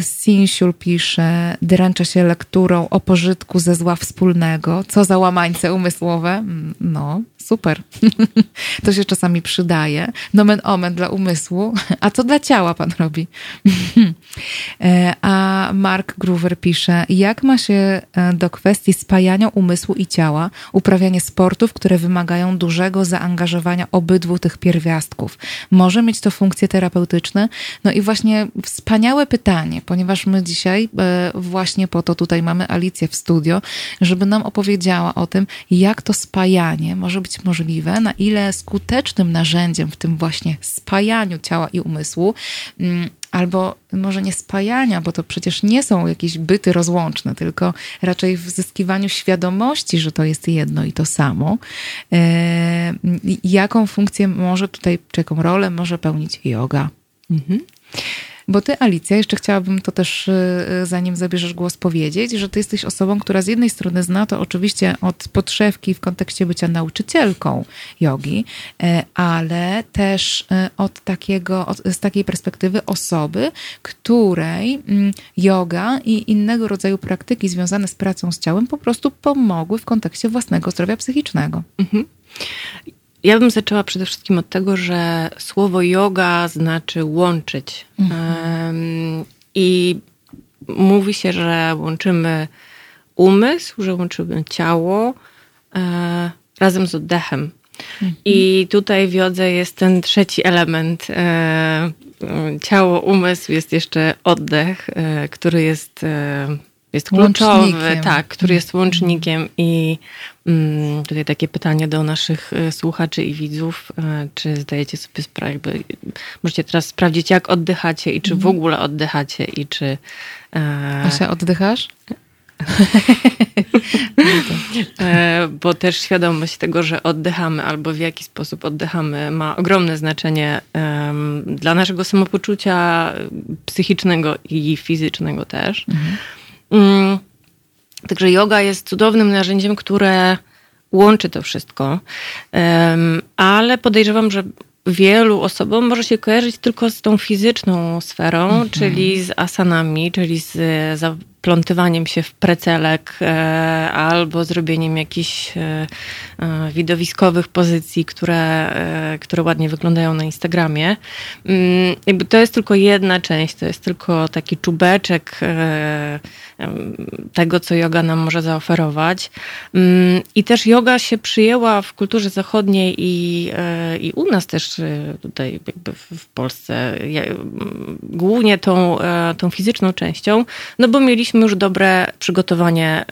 Sinsiul pisze, dręczę się lekturą o pożytku ze zła wspólnego. Co za łamańce umysłowe. Mm, no, super. to się czasami przydaje. Nomen omen dla umysłu. A co dla ciała pan robi? E, a Mark Groover pisze, jak ma się e, do kwestii spajania umysłu i ciała, uprawianie sportów, które wymagają dużego zaangażowania obydwu tych pierwiastków. Może mieć to funkcje terapeutyczne? No i właśnie wspaniałe pytanie, ponieważ my dzisiaj e, właśnie po to tutaj mamy Alicję w studio, żeby nam opowiedziała o tym, jak to spajanie może być możliwe, na ile skutecznym narzędziem w tym właśnie spajaniu ciała i umysłu mm, albo może nie spajania, bo to przecież nie są jakieś byty rozłączne, tylko raczej w zyskiwaniu świadomości, że to jest jedno i to samo. E, jaką funkcję może tutaj, czy jaką rolę może pełnić yoga? Mhm. Bo ty, Alicja, jeszcze chciałabym to też, y, y, zanim zabierzesz głos, powiedzieć, że ty jesteś osobą, która z jednej strony zna to oczywiście od podszewki w kontekście bycia nauczycielką jogi, e, ale też e, od takiego, od, z takiej perspektywy osoby, której mm, yoga i innego rodzaju praktyki związane z pracą z ciałem po prostu pomogły w kontekście własnego zdrowia psychicznego. Mhm. Ja bym zaczęła przede wszystkim od tego, że słowo yoga znaczy łączyć. Mhm. I mówi się, że łączymy umysł, że łączymy ciało e, razem z oddechem. Mhm. I tutaj w jodze jest ten trzeci element. E, ciało, umysł, jest jeszcze oddech, e, który jest jest kluczowy, tak, który jest mhm. łącznikiem i mm, tutaj takie pytanie do naszych e, słuchaczy i widzów, e, czy zdajecie sobie sprawę, jakby, możecie teraz sprawdzić, jak oddychacie i czy w mhm. ogóle oddychacie i czy... E... Asia, oddychasz? E, bo też świadomość tego, że oddychamy albo w jaki sposób oddychamy ma ogromne znaczenie um, dla naszego samopoczucia psychicznego i fizycznego też. Mhm. Mm, także yoga jest cudownym narzędziem, które łączy to wszystko, ale podejrzewam, że wielu osobom może się kojarzyć tylko z tą fizyczną sferą, mhm. czyli z asanami, czyli z plątywaniem się w precelek e, albo zrobieniem jakichś e, e, widowiskowych pozycji, które, które ładnie wyglądają na Instagramie. Mm, to jest tylko jedna część, to jest tylko taki czubeczek tego, co yoga nam może zaoferować. Mm, I też yoga się przyjęła w kulturze zachodniej i, i u nas też tutaj jakby w Polsce głównie tą, tą fizyczną częścią, no bo mieliśmy mieliśmy już dobre przygotowanie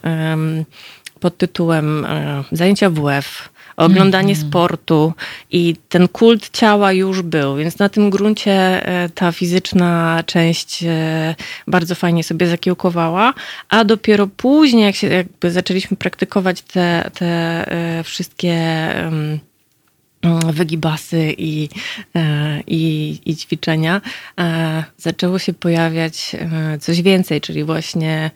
pod tytułem e, zajęcia WF, oglądanie mm sportu i ten kult ciała już był, więc na tym gruncie e, ta fizyczna część e, bardzo fajnie sobie zakiełkowała, a dopiero później, jak się jakby zaczęliśmy praktykować te, te wszystkie wygibasy i, e, i, i ćwiczenia, e, zaczęło się pojawiać e, coś więcej, czyli właśnie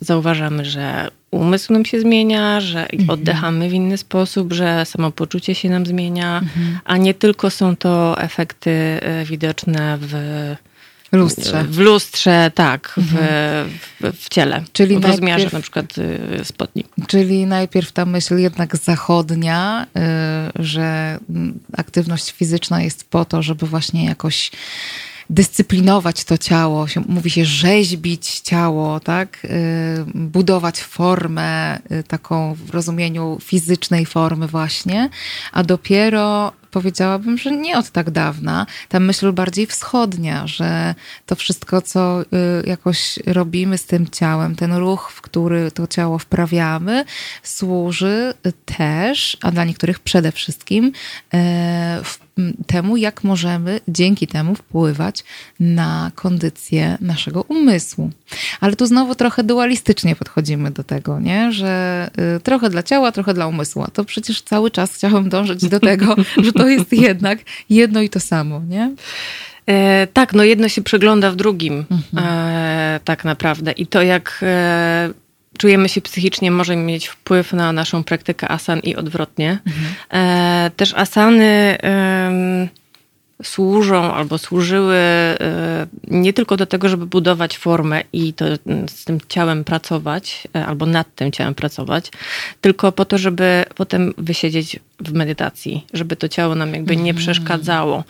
zauważamy, że umysł nam się zmienia, że mhm. oddychamy w inny sposób, że samopoczucie się nam zmienia, mhm. a nie tylko są to efekty widoczne w lustrze. W lustrze, tak, w, mhm. w, w, ciele. Czyli w rozmiarze najpierw, na przykład y, spodni. Czyli najpierw ta myśl jednak zachodnia, y, że aktywność fizyczna jest po to, żeby właśnie jakoś dyscyplinować to ciało, mówi się rzeźbić ciało, tak? Y, budować formę taką w rozumieniu fizycznej formy właśnie, a dopiero powiedziałabym, że nie od tak dawna. Ta myśl bardziej wschodnia, że to wszystko, co y, jakoś robimy z tym ciałem, ten ruch, w który to ciało wprawiamy, służy też, a dla niektórych przede wszystkim, e, temu, jak możemy dzięki temu wpływać na kondycję naszego umysłu. Ale tu znowu trochę dualistycznie podchodzimy do tego, nie? że y, trochę dla ciała, trochę dla umysłu. A to przecież cały czas chciałam dążyć do tego, że to jest jednak jedno i to samo, nie? E, tak, no jedno się przegląda w drugim, mhm. e, tak naprawdę. I to, jak e, czujemy się psychicznie, może mieć wpływ na naszą praktykę asan i odwrotnie. Mhm. E, też asany służą albo służyły e, nie tylko do tego, żeby budować formę i to z tym ciałem pracować, e, albo nad tym ciałem pracować, tylko po to, żeby potem wysiedzieć w medytacji, żeby to ciało nam jakby nie mhm. przeszkadzało.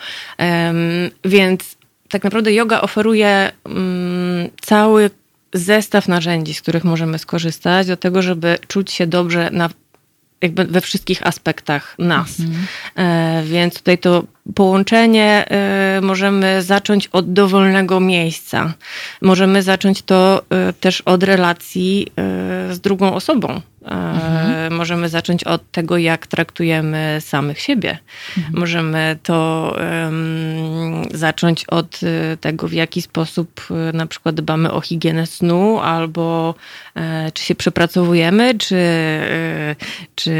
Więc tak naprawdę yoga oferuje mm, cały zestaw narzędzi, z których możemy skorzystać do tego, żeby czuć się dobrze na jakby we wszystkich aspektach nas. Mhm. E, więc tutaj to połączenie e, możemy zacząć od dowolnego miejsca. Możemy zacząć to e, też od relacji z drugą osobą. Mhm. Możemy zacząć od tego, jak traktujemy samych siebie. Mhm. Możemy to um, zacząć od tego, w jaki sposób na przykład dbamy o higienę snu, albo e, czy się przepracowujemy, czy, czy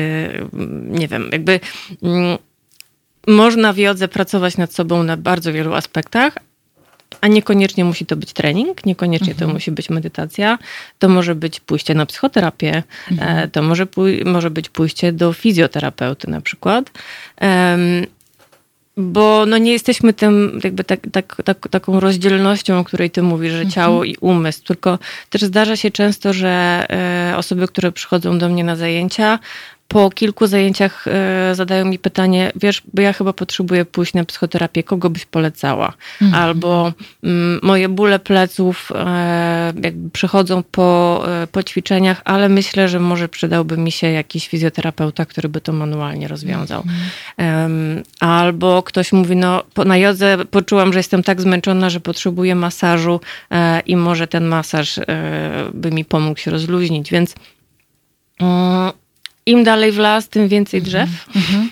nie wiem, jakby. Mm, można w jodze pracować nad sobą na bardzo wielu aspektach, a niekoniecznie musi to być trening, niekoniecznie mhm. to musi być medytacja, to może być pójście na psychoterapię, mhm. E, to może, pój- może być pójście do fizjoterapeuty na przykład. Um, bo no nie jesteśmy tym jakby tak, tak, tak, taką rozdzielnością, o której ty mówisz, że mhm. ciało i umysł, tylko też zdarza się często, że e, osoby, które przychodzą do mnie na zajęcia, po kilku zajęciach e, zadają mi pytanie, wiesz, bo ja chyba potrzebuję pójść na psychoterapię, kogo byś polecała? Mhm. Albo mm, moje bóle pleców e, jakby przychodzą po, e, po ćwiczeniach, ale myślę, że może przydałby mi się jakiś fizjoterapeuta, który by to manualnie rozwiązał. Mhm. Albo ktoś mówi, no na jodze poczułam, że jestem tak zmęczona, że potrzebuję masażu i może ten masaż by mi pomógł się rozluźnić, więc mm, im dalej w las, tym więcej drzew. Mhm.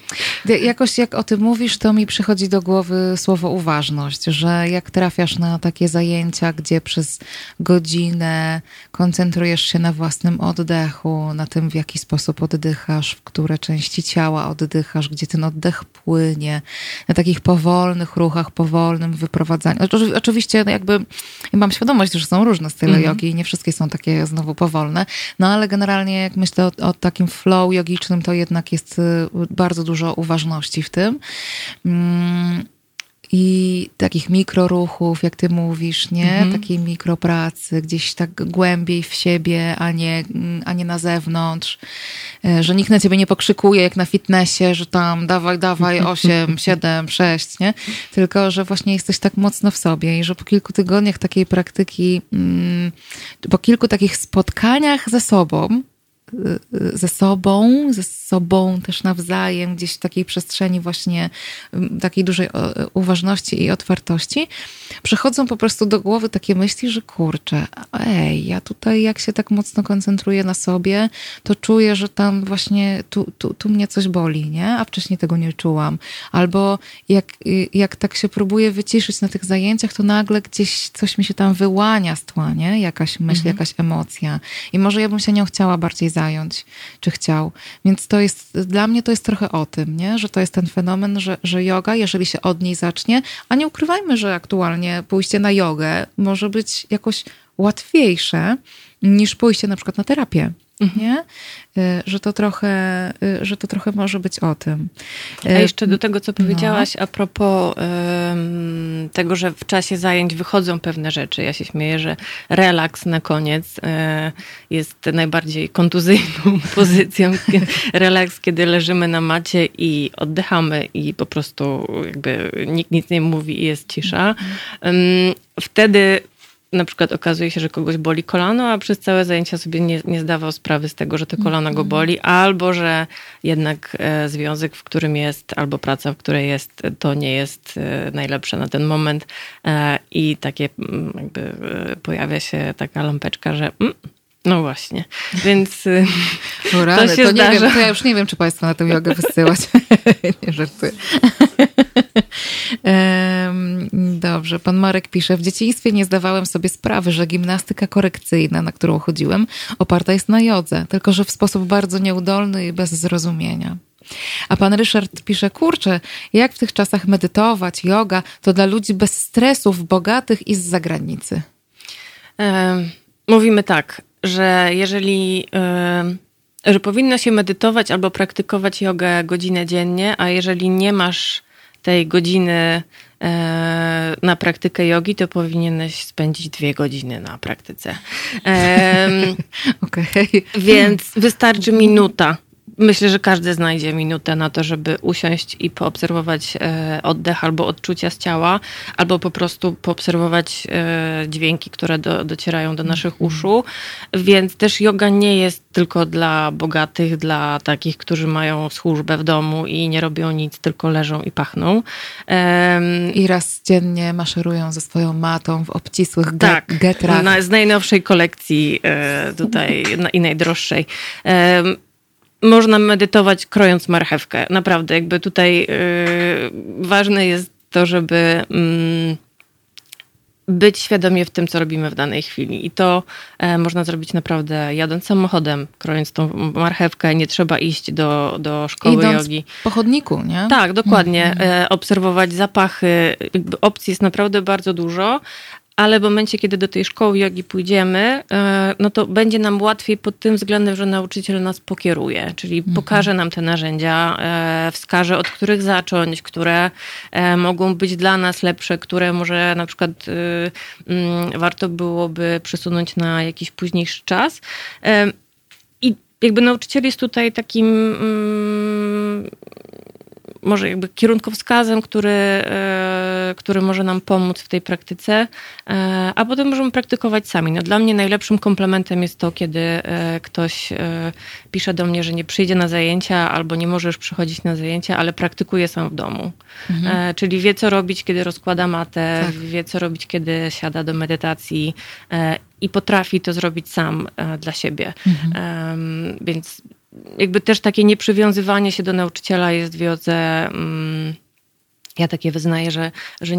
Jakoś jak o tym mówisz, to mi przychodzi do głowy słowo uważność, że jak trafiasz na takie zajęcia, gdzie przez godzinę koncentrujesz się na własnym oddechu, na tym, w jaki sposób oddychasz, w które części ciała oddychasz, gdzie ten oddech płynie, na takich powolnych ruchach, powolnym wyprowadzaniu. Oczywiście no jakby mam świadomość, że są różne style mhm. jogi i nie wszystkie są takie znowu powolne, no ale generalnie jak myślę o, o takim flow, flow jogicznym to jednak jest bardzo dużo uważności w tym. Mm, i takich mikroruchów, jak ty mówisz, nie? Mhm. Takiej mikropracy, gdzieś tak głębiej w siebie, a nie, a nie na zewnątrz. E, że nikt na ciebie nie pokrzykuje jak na fitnessie, że tam dawaj, dawaj, 8, 7, 6, nie? Tylko, że właśnie jesteś tak mocno w sobie i że po kilku tygodniach takiej praktyki, mm, po kilku takich spotkaniach ze sobą, ze sobą, ze sobą też nawzajem, gdzieś w takiej przestrzeni właśnie takiej dużej uważności i otwartości, przychodzą po prostu do głowy takie myśli, że kurczę, ej, ja tutaj jak się tak mocno koncentruję na sobie, to czuję, że tam właśnie tu, tu, tu mnie coś boli, nie? A wcześniej tego nie czułam. Albo jak, jak tak się próbuję wyciszyć na tych zajęciach, to nagle gdzieś coś mi się tam wyłania z tła, nie? Jakaś myśl, mhm. jakaś emocja. I może ja bym się nią chciała bardziej zająć, czy chciał. Więc to jest, dla mnie to jest trochę o tym, nie? że to jest ten fenomen, że, że yoga, jeżeli się od niej zacznie, a nie ukrywajmy, że aktualnie pójście na jogę może być jakoś łatwiejsze niż pójście na przykład na terapię. Mhm. Nie? Y, że to, trochę, y, że to trochę może być o tym. A jeszcze do tego, co powiedziałaś no. a propos um, tego, że w czasie zajęć wychodzą pewne rzeczy. Ja się śmieję, że relaks na koniec e, jest najbardziej kontuzyjną pozycją. relaks, kiedy leżymy na macie i oddychamy i po prostu jakby nikt nic nie mówi i jest cisza. Um, wtedy na przykład okazuje się, że kogoś boli kolano, a przez całe zajęcia sobie nie, nie zdawał sprawy z tego, że to kolano go mhm. boli, albo że jednak e, związek, w którym jest, albo praca, w której jest, to nie jest e, najlepsze na ten moment e, i takie mm, jakby pojawia się taka lampeczka, że mm, no właśnie, więc rany, to się to zdarza. Nie wiem, to ja już nie wiem, czy Państwo na tę jogę wysyłać. nie żartuję. Dobrze, pan Marek pisze, w dzieciństwie nie zdawałem sobie sprawy, że gimnastyka korekcyjna, na którą chodziłem, oparta jest na jodze, tylko że w sposób bardzo nieudolny i bez zrozumienia. A pan Ryszard pisze, kurczę, jak w tych czasach medytować, yoga, to dla ludzi bez stresów, bogatych i z zagranicy. mówimy tak, że jeżeli że powinno się medytować albo praktykować jogę godzinę dziennie, a jeżeli nie masz tej godziny e, na praktykę jogi, to powinieneś spędzić dwie godziny na praktyce. Okej. Okay. Więc wystarczy minuta Myślę, że każdy znajdzie minutę na to, żeby usiąść i poobserwować e, oddech albo odczucia z ciała, albo po prostu poobserwować e, dźwięki, które do, docierają do naszych mhm. uszu. Więc też yoga nie jest tylko dla bogatych, dla takich, którzy mają służbę w domu i nie robią nic, tylko leżą i pachną. I raz dziennie maszerują ze swoją matą w obcisłych tak, getrach. Na, z najnowszej kolekcji e, tutaj i najdroższej można medytować krojąc marchewkę. Naprawdę, jakby tutaj yy, ważne jest to, żeby yy, być świadomie w tym, co robimy w danej chwili. I to e, można zrobić naprawdę jadąc samochodem, krojąc tą marchewkę. Nie trzeba iść do, do szkoły Idąc jogi. po chodniku, nie? Tak, dokładnie. Mhm. E, obserwować zapachy. Opcji jest naprawdę bardzo dużo, ale w momencie, kiedy do tej szkoły jogi pójdziemy, e, no to będzie nam łatwiej pod tym względem, że nauczyciel nas pokieruje, czyli mhm. pokaże nam te narzędzia, e, wskaże od których zacząć, które e, mogą być dla nas lepsze, które może na przykład mm, warto byłoby przesunąć na jakiś późniejszy czas. I jakby nauczyciel jest tutaj takim mm, może jakby kierunkowskazem, który, e, który może nam pomóc w tej praktyce, e, a potem możemy praktykować sami. No dla mnie najlepszym komplementem jest to, kiedy e, ktoś pisze do mnie, że nie przyjdzie na zajęcia albo nie możesz przychodzić na zajęcia, ale praktykuje sam w domu. Mhm. Czyli wie, co robić, kiedy rozkłada matę, tak. wie, co robić, kiedy siada do medytacji i potrafi to zrobić sam dla siebie. Mhm. Więc jakby też takie nieprzywiązywanie się do nauczyciela jest w jodze. Mm, ja takie wyznaję, że, że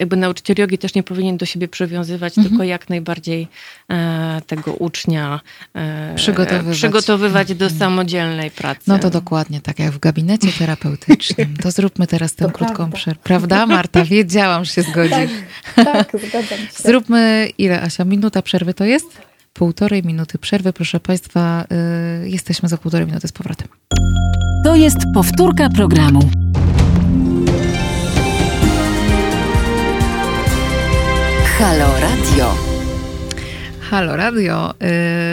jakby nauczyciel jogi też nie powinien do siebie przywiązywać, mhm. tylko jak najbardziej e, tego ucznia e, przygotowywać, przygotowywać do mhm. samodzielnej pracy. No to dokładnie tak jak w gabinecie terapeutycznym. To zróbmy teraz tę krótką przerwę. Prawda, Marta? Wiedziałam, że się zgodzi. Tak, tak, zgadzam się. Zróbmy ile, Asia? Minuta przerwy to jest? Półtorej minuty przerwy. Proszę Państwa, jesteśmy za półtorej minuty z powrotem. To jest powtórka programu. Halo Radio. Halo Radio,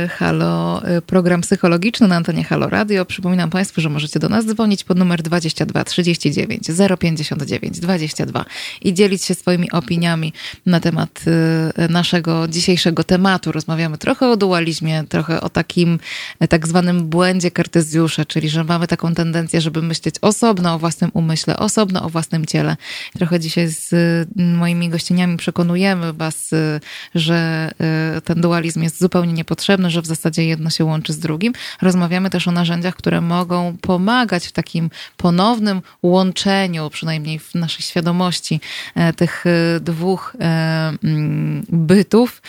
y, halo y, program psychologiczny na antenie Halo Radio. Przypominam Państwu, że możecie do nas dzwonić pod numer 22 39 059 22 i dzielić się swoimi opiniami na temat y, naszego dzisiejszego tematu. Rozmawiamy trochę o dualizmie, trochę o takim tak zwanym błędzie Kartezjusza, czyli że mamy taką tendencję, żeby myśleć osobno o własnym umyśle, osobno o własnym ciele. Trochę dzisiaj z moimi gościniami przekonujemy Was, że ten dualizm jest zupełnie niepotrzebny, że w zasadzie jedno się łączy z drugim. Rozmawiamy też o narzędziach, które mogą pomagać w takim ponownym łączeniu, przynajmniej w naszej świadomości, e, tych e, dwóch e, mm, bytów,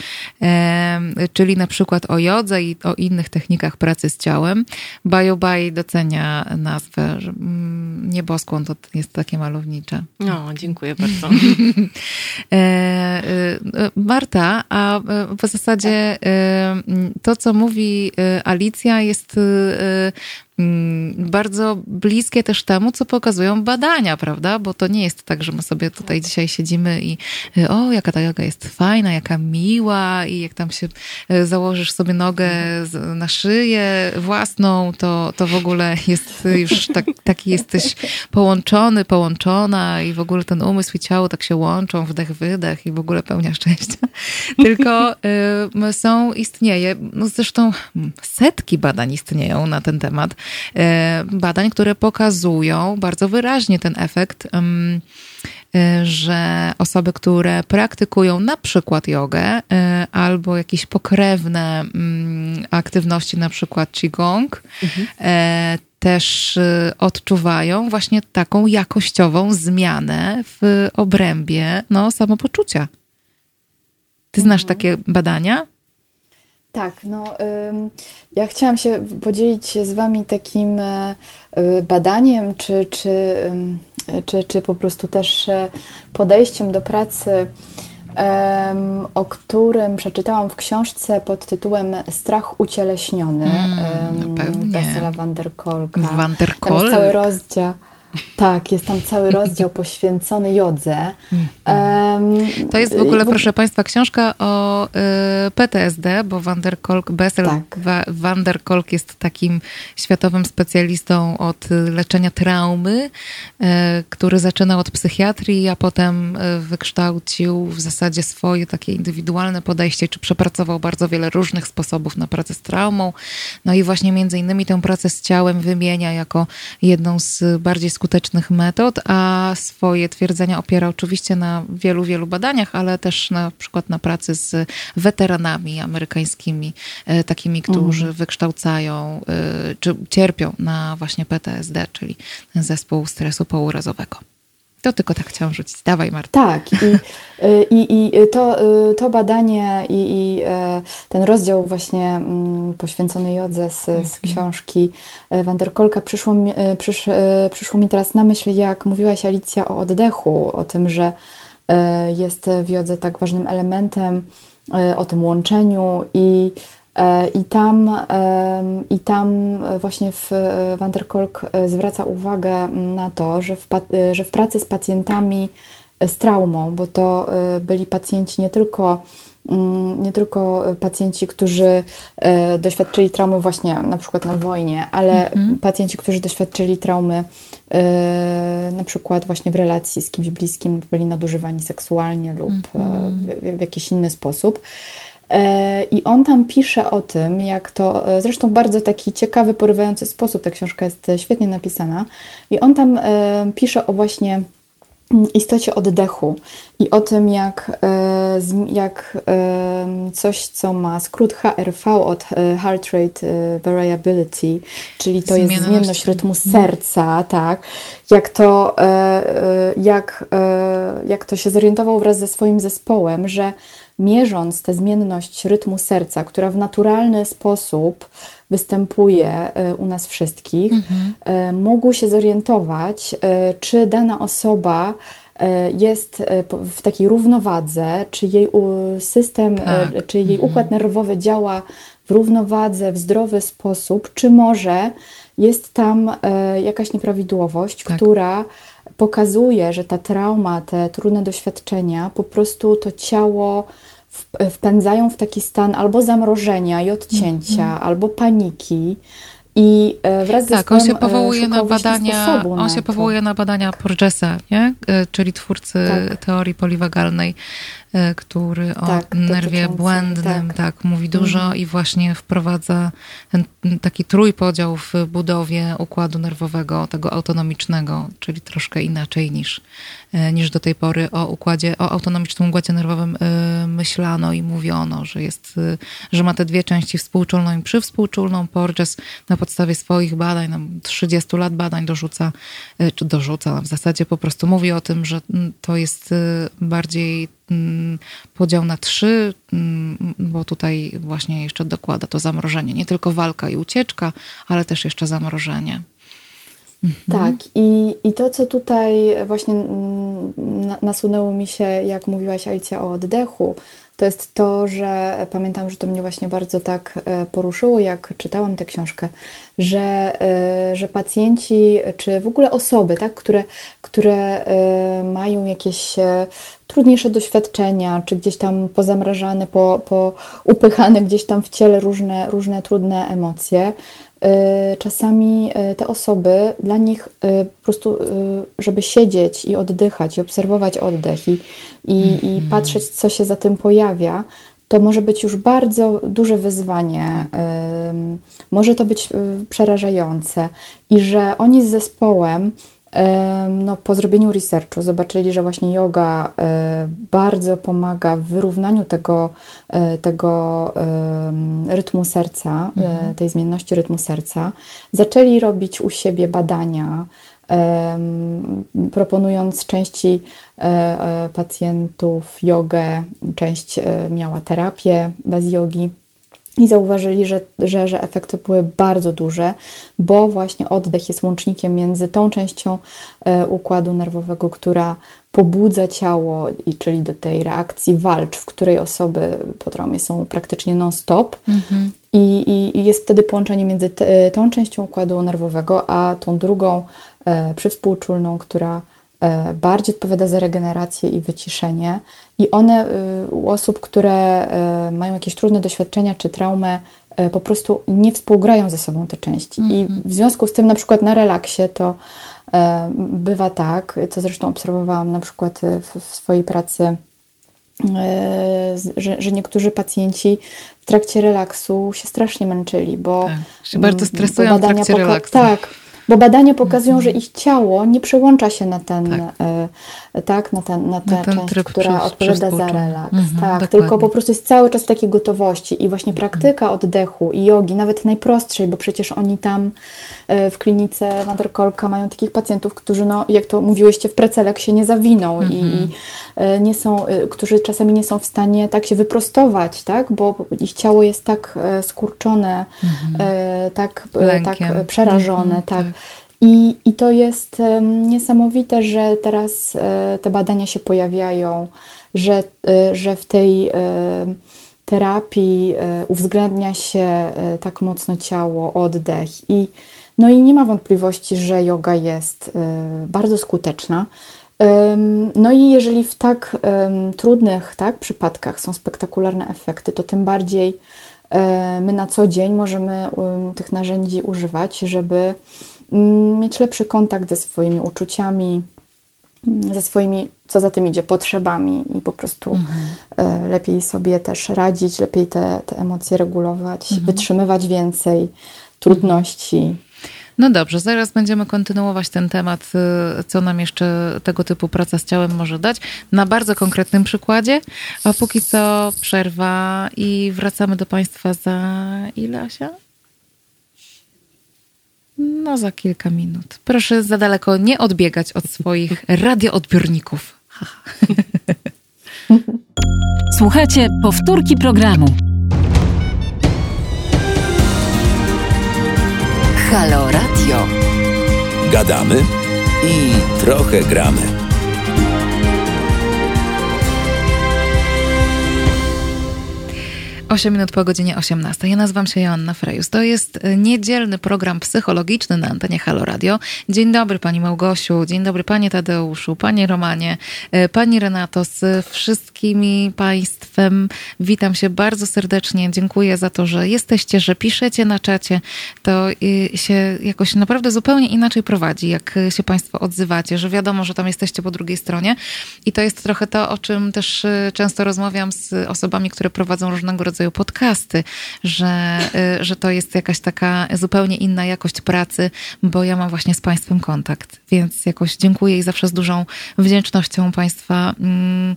czyli na przykład o jodze i o innych technikach pracy z ciałem. Bajobaj docenia nazwę, że mm, nieboskłon to jest takie malownicze. No, dziękuję bardzo. Marta, a w zasadzie zasadzie to, co mówi y, Alicja, jest y, bardzo bliskie też temu, co pokazują badania, prawda? Bo to nie jest tak, że my sobie tutaj dzisiaj siedzimy i y, o, jaka ta joga jest fajna, jaka miła i jak tam się y, założysz sobie nogę na szyję własną, to, to w ogóle jest już tak, taki jesteś połączony, połączona i w ogóle ten umysł i ciało tak się łączą, wdech, wydech i w ogóle pełnia szczęścia. Tylko y, są, istnieje, no zresztą setki badań istnieją na ten temat, badań, które pokazują bardzo wyraźnie ten efekt e, że osoby, które praktykują na przykład jogę e, albo jakieś pokrewne mm, aktywności, na przykład qigong, mhm. też odczuwają właśnie taką jakościową zmianę w obrębie no, samopoczucia. Ty znasz mhm. takie badania? Tak, no ja chciałam się podzielić z Wami takim e, e, badaniem, czy, czy, czy, czy po prostu też e, podejściem do pracy, o którym przeczytałam w książce pod tytułem Strach ucieleśniony mm, Wessela van der Kolka. Van der Kolk. cały rozdział. Tak, jest tam cały rozdział poświęcony jodze. Um, to jest w ogóle, proszę Państwa, książka o y, PTSD, bo Van der Kolk, Bessel tak. Van der Kolk jest takim światowym specjalistą od leczenia traumy, y, który zaczynał od psychiatrii, a potem y, wykształcił w zasadzie swoje takie indywidualne podejście, czy przepracował bardzo wiele różnych sposobów na pracę z traumą. No i właśnie między innymi tę pracę z ciałem wymienia jako jedną z bardziej skutecznych metod, a swoje twierdzenia opiera oczywiście na wielu, wielu badaniach, ale też na przykład na pracy z weteranami amerykańskimi, e, takimi, którzy mm. wykształcają e, czy cierpią na właśnie PTSD, czyli zespół stresu pourazowego. To tylko tak chciałam rzucić. Dawaj, Marta. Tak. I, y, i, i to, y, to badanie i, i e, ten rozdział właśnie mm, poświęcony jodze z, z mhm. książki e, Wanderkolka przyszło mi, e, przysz, przyszło mi teraz na myśl, jak mówiłaś Alicja o oddechu, o tym, że jest w jodze tak ważnym elementem, o tym łączeniu i E, I tam, I tam właśnie w e, Van der Kolk e, zwraca uwagę na to, że w, że w pracy z pacjentami z traumą, bo to byli pacjenci nie tylko mm, nie tylko pacjenci, którzy doświadczyli traumy właśnie na przykład na wojnie, ale mhm. pacjenci, którzy doświadczyli traumy na przykład właśnie w relacji z kimś bliskim, byli nadużywani seksualnie lub mhm. w, w jakiś inny sposób. E, I on tam pisze o tym, jak to, e, zresztą bardzo taki ciekawy, porywający sposób, ta książka jest świetnie napisana. I on tam e, pisze o właśnie istocie oddechu i o tym, jak, jak coś, co ma skrót HRV od Heart Rate Variability, czyli to jest zmienność rytmu serca, tak, jak to, jak, jak to się zorientował wraz ze swoim zespołem, że mierząc tę zmienność rytmu serca, która w naturalny sposób występuje e, u nas wszystkich, mhm. E, mógł się zorientować, e, czy dana osoba jest w takiej równowadze, czy jej system, tak. czy jej układ mhm. nerwowy działa w równowadze, w zdrowy sposób, czy może jest tam jakaś nieprawidłowość, tak. która pokazuje, że ta trauma, te trudne doświadczenia, po prostu to ciało wpędzają w taki stan albo zamrożenia i odcięcia, mm -hmm. albo paniki. I e, wraz z tak, on się powołuje na badania, on na się powołuje na badania Porgesa, nie? E, czyli twórcy tak. teorii poliwagalnej. E, który o tak, nerwie błędnym tak. tak. mówi dużo mhm. i właśnie wprowadza ten taki trójpodział w budowie układu nerwowego, tego autonomicznego, czyli troszkę inaczej niż, e, niż do tej pory o układzie, o autonomicznym układzie nerwowym e, myślano i mówiono, że jest, że ma te dwie części współczulną i przywspółczulną. Porges na podstawie swoich badań, na 30 lat badań dorzuca, czy dorzuca, w zasadzie po prostu mówi o tym, że to jest bardziej podział na trzy, mm, bo tutaj właśnie jeszcze dokłada to zamrożenie. Nie tylko walka i ucieczka, ale też jeszcze zamrożenie. Mhm. Tak, i, i to, co tutaj właśnie mm, nasunęło mi się, jak mówiłaś Alicja o oddechu, to jest to, że pamiętam, że to mnie właśnie bardzo tak e, poruszyło, jak czytałam tę książkę, że, e, że pacjenci, czy w ogóle osoby, tak, które, które e, mają jakieś trudniejsze doświadczenia, czy gdzieś tam pozamrażane, po, po upychane gdzieś tam w ciele różne, różne trudne emocje, czasami y, te osoby, dla nich y, po prostu, żeby siedzieć i oddychać, i obserwować oddech, i, i, i mhm. patrzeć, co się za tym pojawia, to może być już bardzo duże wyzwanie, może to być przerażające, i że oni z zespołem no, po zrobieniu researchu zobaczyli, że właśnie yoga e, bardzo pomaga w wyrównaniu tego, e, tego rytmu serca, e, mhm. tej zmienności rytmu serca. Zaczęli robić u siebie badania, proponując części pacjentów jogę, część miała terapię bez jogi i zauważyli, że, że, że efekty były bardzo duże, bo właśnie oddech jest łącznikiem między tą częścią e, układu nerwowego, która pobudza ciało, i czyli do tej reakcji walcz, w której osoby po traumie są praktycznie non-stop. Mhm. I, I, jest wtedy połączenie między tą częścią układu nerwowego, a tą drugą e, przywspółczulną, która bardziej odpowiada za regenerację i wyciszenie. I one y, u osób, które e, mają jakieś trudne doświadczenia czy traumę, e, po prostu nie współgrają ze sobą te części. Mm -hmm. I mhm. w związku z tym, na przykład na relaksie, to bywa tak, co zresztą obserwowałam na przykład w, w swojej pracy, że, że, niektórzy pacjenci w trakcie relaksu się strasznie męczyli, bo tak, się bardzo stresują w trakcie relaksu. Tak, bo badania pokazują, mhm. że ich ciało nie przełącza się na ten, tak, e, tak na, ten, na tę na część, która odpowiada za relaks. Mhm, tak, tylko po prostu jest cały czas w takiej gotowości i właśnie mhm. praktyka oddechu i jogi, nawet najprostszej, bo przecież oni tam e, w klinice Naderkolka mają takich pacjentów, którzy, no, jak to mówiłyście, w precelek się nie zawiną i, i e, nie są, którzy czasami nie są w stanie tak się wyprostować, tak, bo ich ciało jest tak skurczone, tak, tak przerażone, tak. tak. I, I to jest niesamowite, że teraz e, te badania się pojawiają, że, e, że w tej terapii e, uwzględnia się tak mocno ciało, oddech i no i nie ma wątpliwości, że yoga jest bardzo skuteczna. No i jeżeli w tak trudnych tak, przypadkach są spektakularne efekty, to tym bardziej my na co dzień możemy tych narzędzi używać, żeby mieć lepszy kontakt ze swoimi uczuciami, mm, ze swoimi, co za tym idzie, potrzebami i po prostu mhm. E, lepiej sobie też radzić, lepiej te, te emocje regulować, mhm. wytrzymywać więcej trudności. No dobrze, zaraz będziemy kontynuować ten temat, y, co nam jeszcze tego typu praca z ciałem może dać, na bardzo konkretnym przykładzie. A póki co przerwa i wracamy do Państwa za ile, Asia? No, za kilka minut. Proszę za daleko nie odbiegać od swoich radioodbiorników. Słuchajcie powtórki programu. Halo Radio. Gadamy i trochę gramy. 8 minut po godzinie 18. Ja nazywam się Joanna Frejus. To jest e, niedzielny program psychologiczny na antenie Halo Radio. Dzień dobry Pani Małgosiu, dzień dobry Panie Tadeuszu, Panie Romanie, e, Pani Renato, z wszystkimi Państwem. Witam się bardzo serdecznie. Dziękuję za to, że jesteście, że piszecie na czacie. To e, się jakoś naprawdę zupełnie inaczej prowadzi, jak się Państwo odzywacie, że wiadomo, że tam jesteście po drugiej stronie. I to jest trochę to, o czym też często rozmawiam z osobami, które prowadzą różnego rodzaju rodzaju podcasty, że, y, że to jest jakaś taka zupełnie inna jakość pracy, bo ja mam właśnie z Państwem kontakt. Więc jakoś dziękuję i zawsze z dużą wdzięcznością Państwa mm,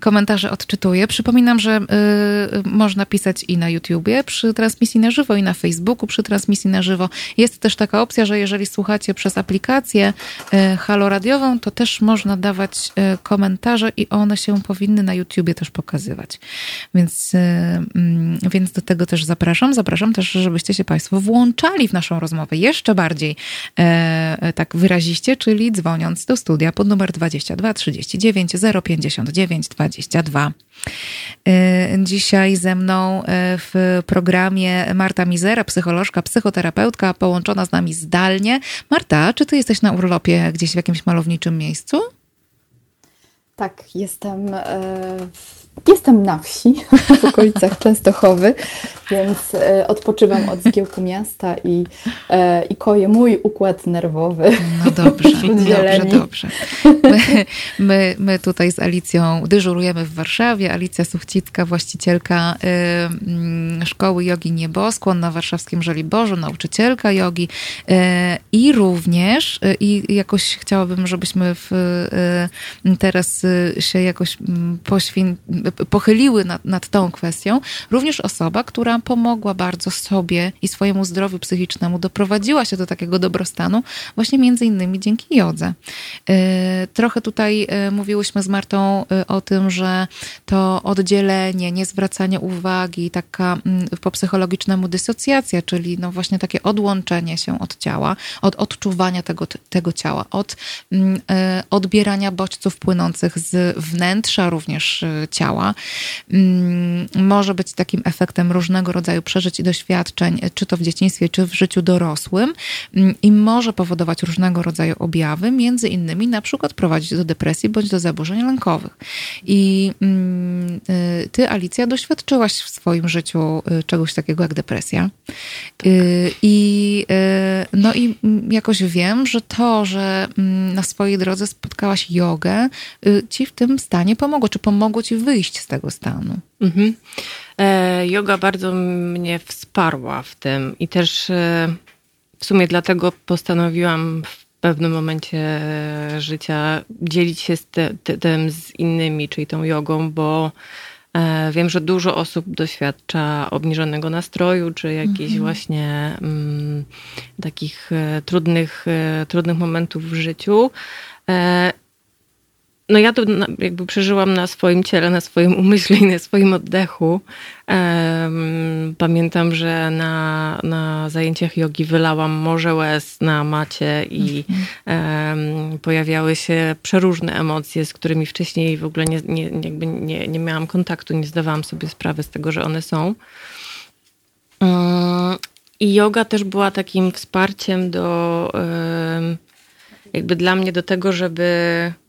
komentarze odczytuję. Przypominam, że y, można pisać i na YouTubie przy transmisji na żywo, i na Facebooku przy transmisji na żywo. Jest też taka opcja, że jeżeli słuchacie przez aplikację y, Halo Radiową, to też można dawać komentarze i one się powinny na YouTubie też pokazywać. Więc Mm, więc do tego też zapraszam. Zapraszam też, żebyście się Państwo włączali w naszą rozmowę jeszcze bardziej e, e tak wyraziście, czyli dzwoniąc do studia pod numer 22 39 059 22. Dzisiaj ze mną e, w programie Marta Mizera, psycholożka, psychoterapeutka, połączona z nami zdalnie. Marta, czy ty jesteś na urlopie gdzieś w jakimś malowniczym miejscu? Tak, jestem e, w Jestem na wsi, w okolicach Częstochowy, więc e, odpoczywam od zgiełku miasta i, e, i koję mój układ nerwowy. No dobrze, dobrze, dobrze. My, my, my, tutaj z Alicją dyżurujemy w Warszawie. Alicja Suchcicka, właścicielka y, Szkoły Jogi Nieboskłon na warszawskim Żoliborzu, nauczycielka jogi y, i również, y, i jakoś chciałabym, żebyśmy w, y, teraz się jakoś poświęcili pochyliły nad, nad tą kwestią, również osoba, która pomogła bardzo sobie i swojemu zdrowiu psychicznemu, doprowadziła się do takiego dobrostanu właśnie między innymi dzięki jodze. E, trochę tutaj e, mówiłyśmy z Martą e, o tym, że to oddzielenie, niezwracanie uwagi, taka mm, po psychologicznemu dysocjacja, czyli no właśnie takie odłączenie się od ciała, od odczuwania tego, tego ciała, od mm, odbierania bodźców płynących z wnętrza również ciała, ciała, mm, może być takim efektem różnego rodzaju przeżyć i doświadczeń, czy to w dzieciństwie, czy w życiu dorosłym mm, i może powodować różnego rodzaju objawy, między innymi na przykład prowadzić do depresji bądź do zaburzeń lękowych. I mm, y, ty, Alicja, doświadczyłaś w swoim życiu y, czegoś takiego jak depresja. Tak. I, no i jakoś wiem, że to, że na swojej drodze spotkałaś jogę, ci w tym stanie pomogło, czy pomogło ci wyjść wyjść z tego stanu. Mhm. E, yoga bardzo mnie wsparła w tym i też e, w sumie dlatego postanowiłam w pewnym momencie życia dzielić się z te, te, tym z innymi, czyli tą jogą, bo e, wiem, że dużo osób doświadcza obniżonego nastroju, czy jakichś mhm. właśnie mm, takich e, trudnych, e, trudnych momentów w życiu. No ja to jakby przeżyłam na swoim ciele, na swoim umyśle i na swoim oddechu. Pamiętam, że na, na zajęciach jogi wylałam morze łez na macie i pojawiały się przeróżne emocje, z którymi wcześniej w ogóle nie, nie, jakby nie, nie miałam kontaktu, nie zdawałam sobie sprawy z tego, że one są. Um, I yoga też była takim wsparciem do jakby dla mnie do tego, żeby mm,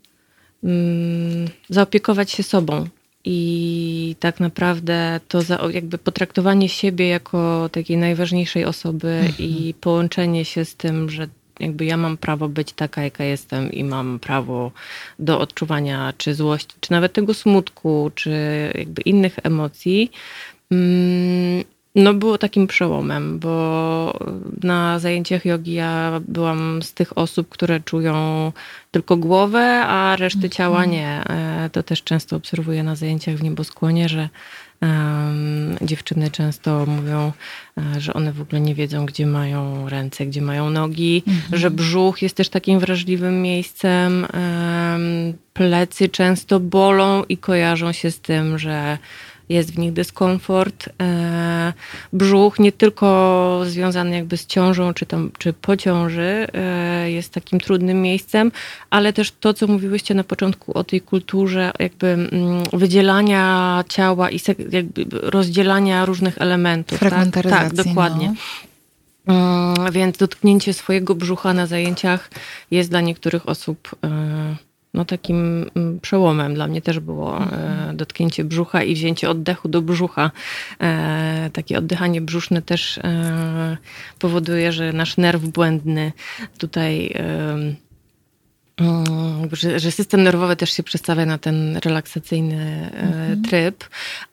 zaopiekować się sobą. I tak naprawdę to za, jakby potraktowanie siebie jako takiej najważniejszej osoby mhm. i połączenie się z tym, że jakby ja mam prawo być taka, jaka jestem i mam prawo do odczuwania czy złości, czy nawet tego smutku, czy jakby innych emocji, mm, no było takim przełomem, bo na zajęciach jogi ja byłam z tych osób, które czują tylko głowę, a reszty mhm. ciała nie. E, to też często obserwuję na zajęciach w nieboskłonie, że um, dziewczyny często mówią, e, że one w ogóle nie wiedzą, gdzie mają ręce, gdzie mają nogi, mhm. że brzuch jest też takim wrażliwym miejscem. Um, plecy często bolą i kojarzą się z tym, że jest w nich dyskomfort. E, brzuch nie tylko związany jakby z ciążą czy, tam, czy po ciąży e, jest takim trudnym miejscem, ale też to, co mówiłyście na początku o tej kulturze jakby mm, wydzielania ciała i jakby rozdzielania różnych elementów. Tak, tak dokładnie. No. Mm, więc dotknięcie swojego brzucha na zajęciach jest dla niektórych osób e, no, takim mm, przełomem. Dla mnie też było e, mhm. dotknięcie brzucha i wzięcie oddechu do brzucha. E, takie oddychanie brzuszne też powoduje, że nasz nerw błędny tutaj że, że, system nerwowy też się przestawia na ten relaksacyjny e, mhm. tryb,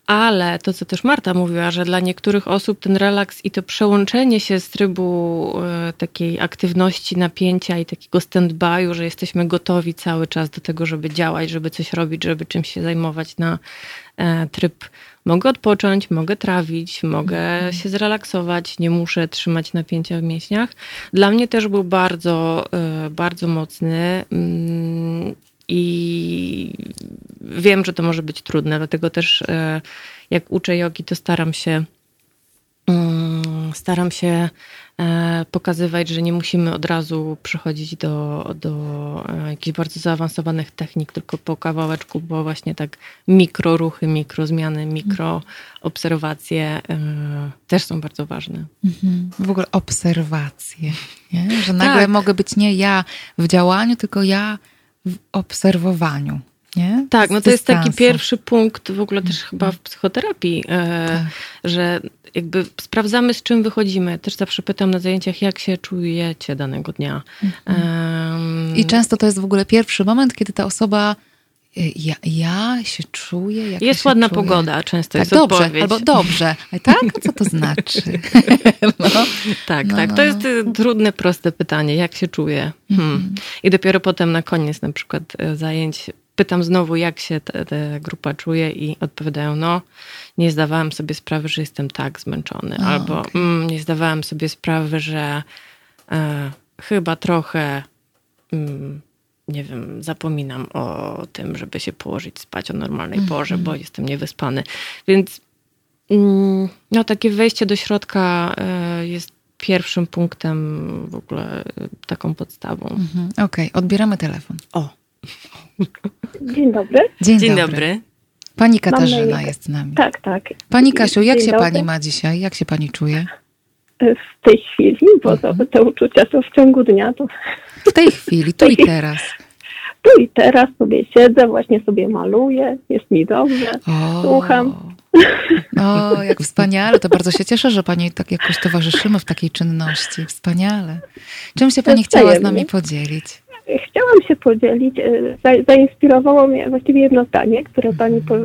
ale to, co też Marta mówiła, że dla niektórych osób ten relaks i to przełączenie się z trybu e, takiej aktywności, napięcia i takiego stand-by'u, że jesteśmy gotowi cały czas do tego, żeby działać, żeby coś robić, żeby czymś się zajmować na e, tryb mogę odpocząć, mogę trawić, mogę mhm. się zrelaksować, nie muszę trzymać napięcia w mięśniach. Dla mnie też był bardzo, e, bardzo mocny. Mm, I wiem, że to może być trudne, dlatego też e, jak uczę jogi, to staram się mm, staram się pokazywać, że nie musimy od razu przychodzić do, do e, jakichś bardzo zaawansowanych technik, tylko po kawałeczku, bo właśnie tak mikro ruchy, mikro zmiany, mikro obserwacje e, też są bardzo ważne. Mhm. W ogóle obserwacje, nie? że nagle tak. mogę być nie ja w działaniu, tylko ja w obserwowaniu. Nie? Tak, no to jest taki pierwszy punkt w ogóle też chyba w psychoterapii, tak. że jakby sprawdzamy, z czym wychodzimy. Też zawsze pytam na zajęciach, jak się czujecie danego dnia. Um... I często to jest w ogóle pierwszy moment, kiedy ta osoba y, ja, ja się czuję. Jak jest ja ładna czuję. pogoda, często tak, jest dobrze, odpowiedź. Albo dobrze. A tak? A co to znaczy? no. Tak, no, tak. To no, jest no. trudne, proste pytanie. Jak się czuję? Hmm. Mm. I dopiero potem na koniec na przykład e, zajęć pytam znowu, jak się ta grupa czuje i odpowiadają, no nie zdawałem sobie sprawy, że jestem tak zmęczony, o, albo okay. mm, nie zdawałem sobie sprawy, że e, chyba trochę mm, nie wiem, zapominam o tym, żeby się położyć spać o normalnej mm -hmm. porze, bo jestem niewyspany. Więc mm, no, takie wejście do środka e, jest pierwszym punktem, w ogóle taką podstawą. -hmm. Okej, okay. odbieramy telefon. O. Dzień dobry. Dzień, Dzień dobry. dobry. Pani Katarzyna jest z nami. Tak, tak. Pani Kasiu, jak Dzień się dobry. pani ma dzisiaj? Jak się pani czuje? W tej chwili, bo mhm. te uczucia są w ciągu dnia. To... W tej chwili, tu i teraz. Tu i teraz sobie siedzę, właśnie sobie maluję, jest mi dobrze, o. słucham. O, jak wspaniale. To bardzo się cieszę, że Pani tak jakoś towarzyszymy w takiej czynności. Wspaniale. Czym się Pani chciała z nami podzielić? Chciałam się podzielić. E, zainspirowało mnie właściwie jedno zdanie, które pani po,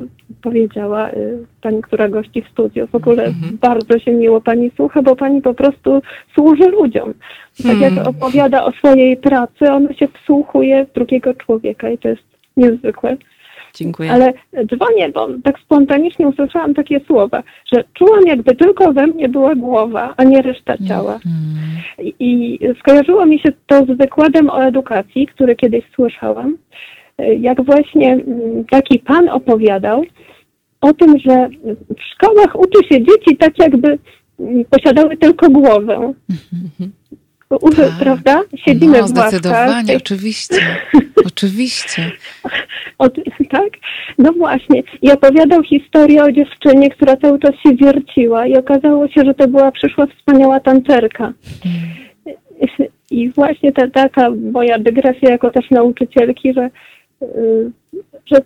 powiedziała, e, pani, która gości w studiu. W ogóle mhm. bardzo się miło pani słucha, bo pani po prostu służy ludziom. Tak jak hmm. opowiada o swojej pracy, ona się wsłuchuje w drugiego człowieka i to jest niezwykłe. Dziękuję. Ale dzwonię, bo tak spontanicznie usłyszałam takie słowa, że czułam jakby tylko we mnie była głowa, a nie reszta ciała. Mm. I skojarzyło mi się to z wykładem o edukacji, który kiedyś słyszałam, jak właśnie mm, taki pan opowiadał o tym, że w szkołach uczy się dzieci tak jakby mm, posiadały tylko głowę. Tak. Prawda? Siedzimy no. Zdecydowanie, oczywiście. oczywiście. Od, tak? No właśnie. I opowiadał historię o dziewczynie, która cały czas się wierciła i okazało się, że to była przyszła wspaniała tancerka. Hmm. I właśnie ta taka moja dygresja jako też nauczycielki, że, y, że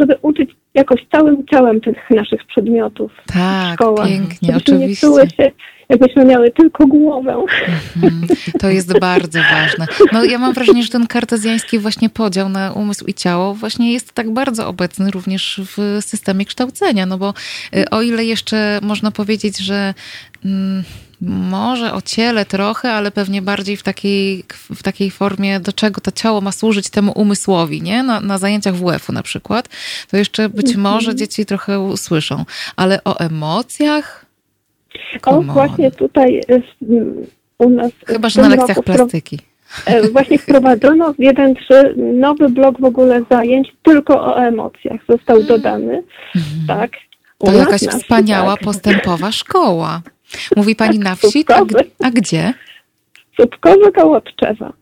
żeby uczyć jakoś całym ciałem tych naszych przedmiotów tak, pięknie, oczywiście. Nie czuły się jakbyśmy miały tylko głowę. Mhm. To jest bardzo ważne. No ja mam wrażenie, że ten kartezjański właśnie podział na umysł i ciało właśnie jest tak bardzo obecny również w systemie kształcenia, no bo y, o ile jeszcze można powiedzieć, że mm, może o ciele trochę, ale pewnie bardziej w takiej, w takiej formie, do czego to ciało ma służyć temu umysłowi, nie? Na, na zajęciach WF-u na przykład, to jeszcze być mhm. może dzieci trochę usłyszą. Ale o emocjach o, właśnie tutaj u nas. Chyba, że na lekcjach plastyki. E, właśnie wprowadzono w 1.3 nowy blok w ogóle zajęć tylko o emocjach został mm. dodany. Mhm. Tak. To jakaś wspaniała, tak. postępowa szkoła. Mówi pani tak, na wsi? A, a gdzie? Słupkowe koło Tczewa.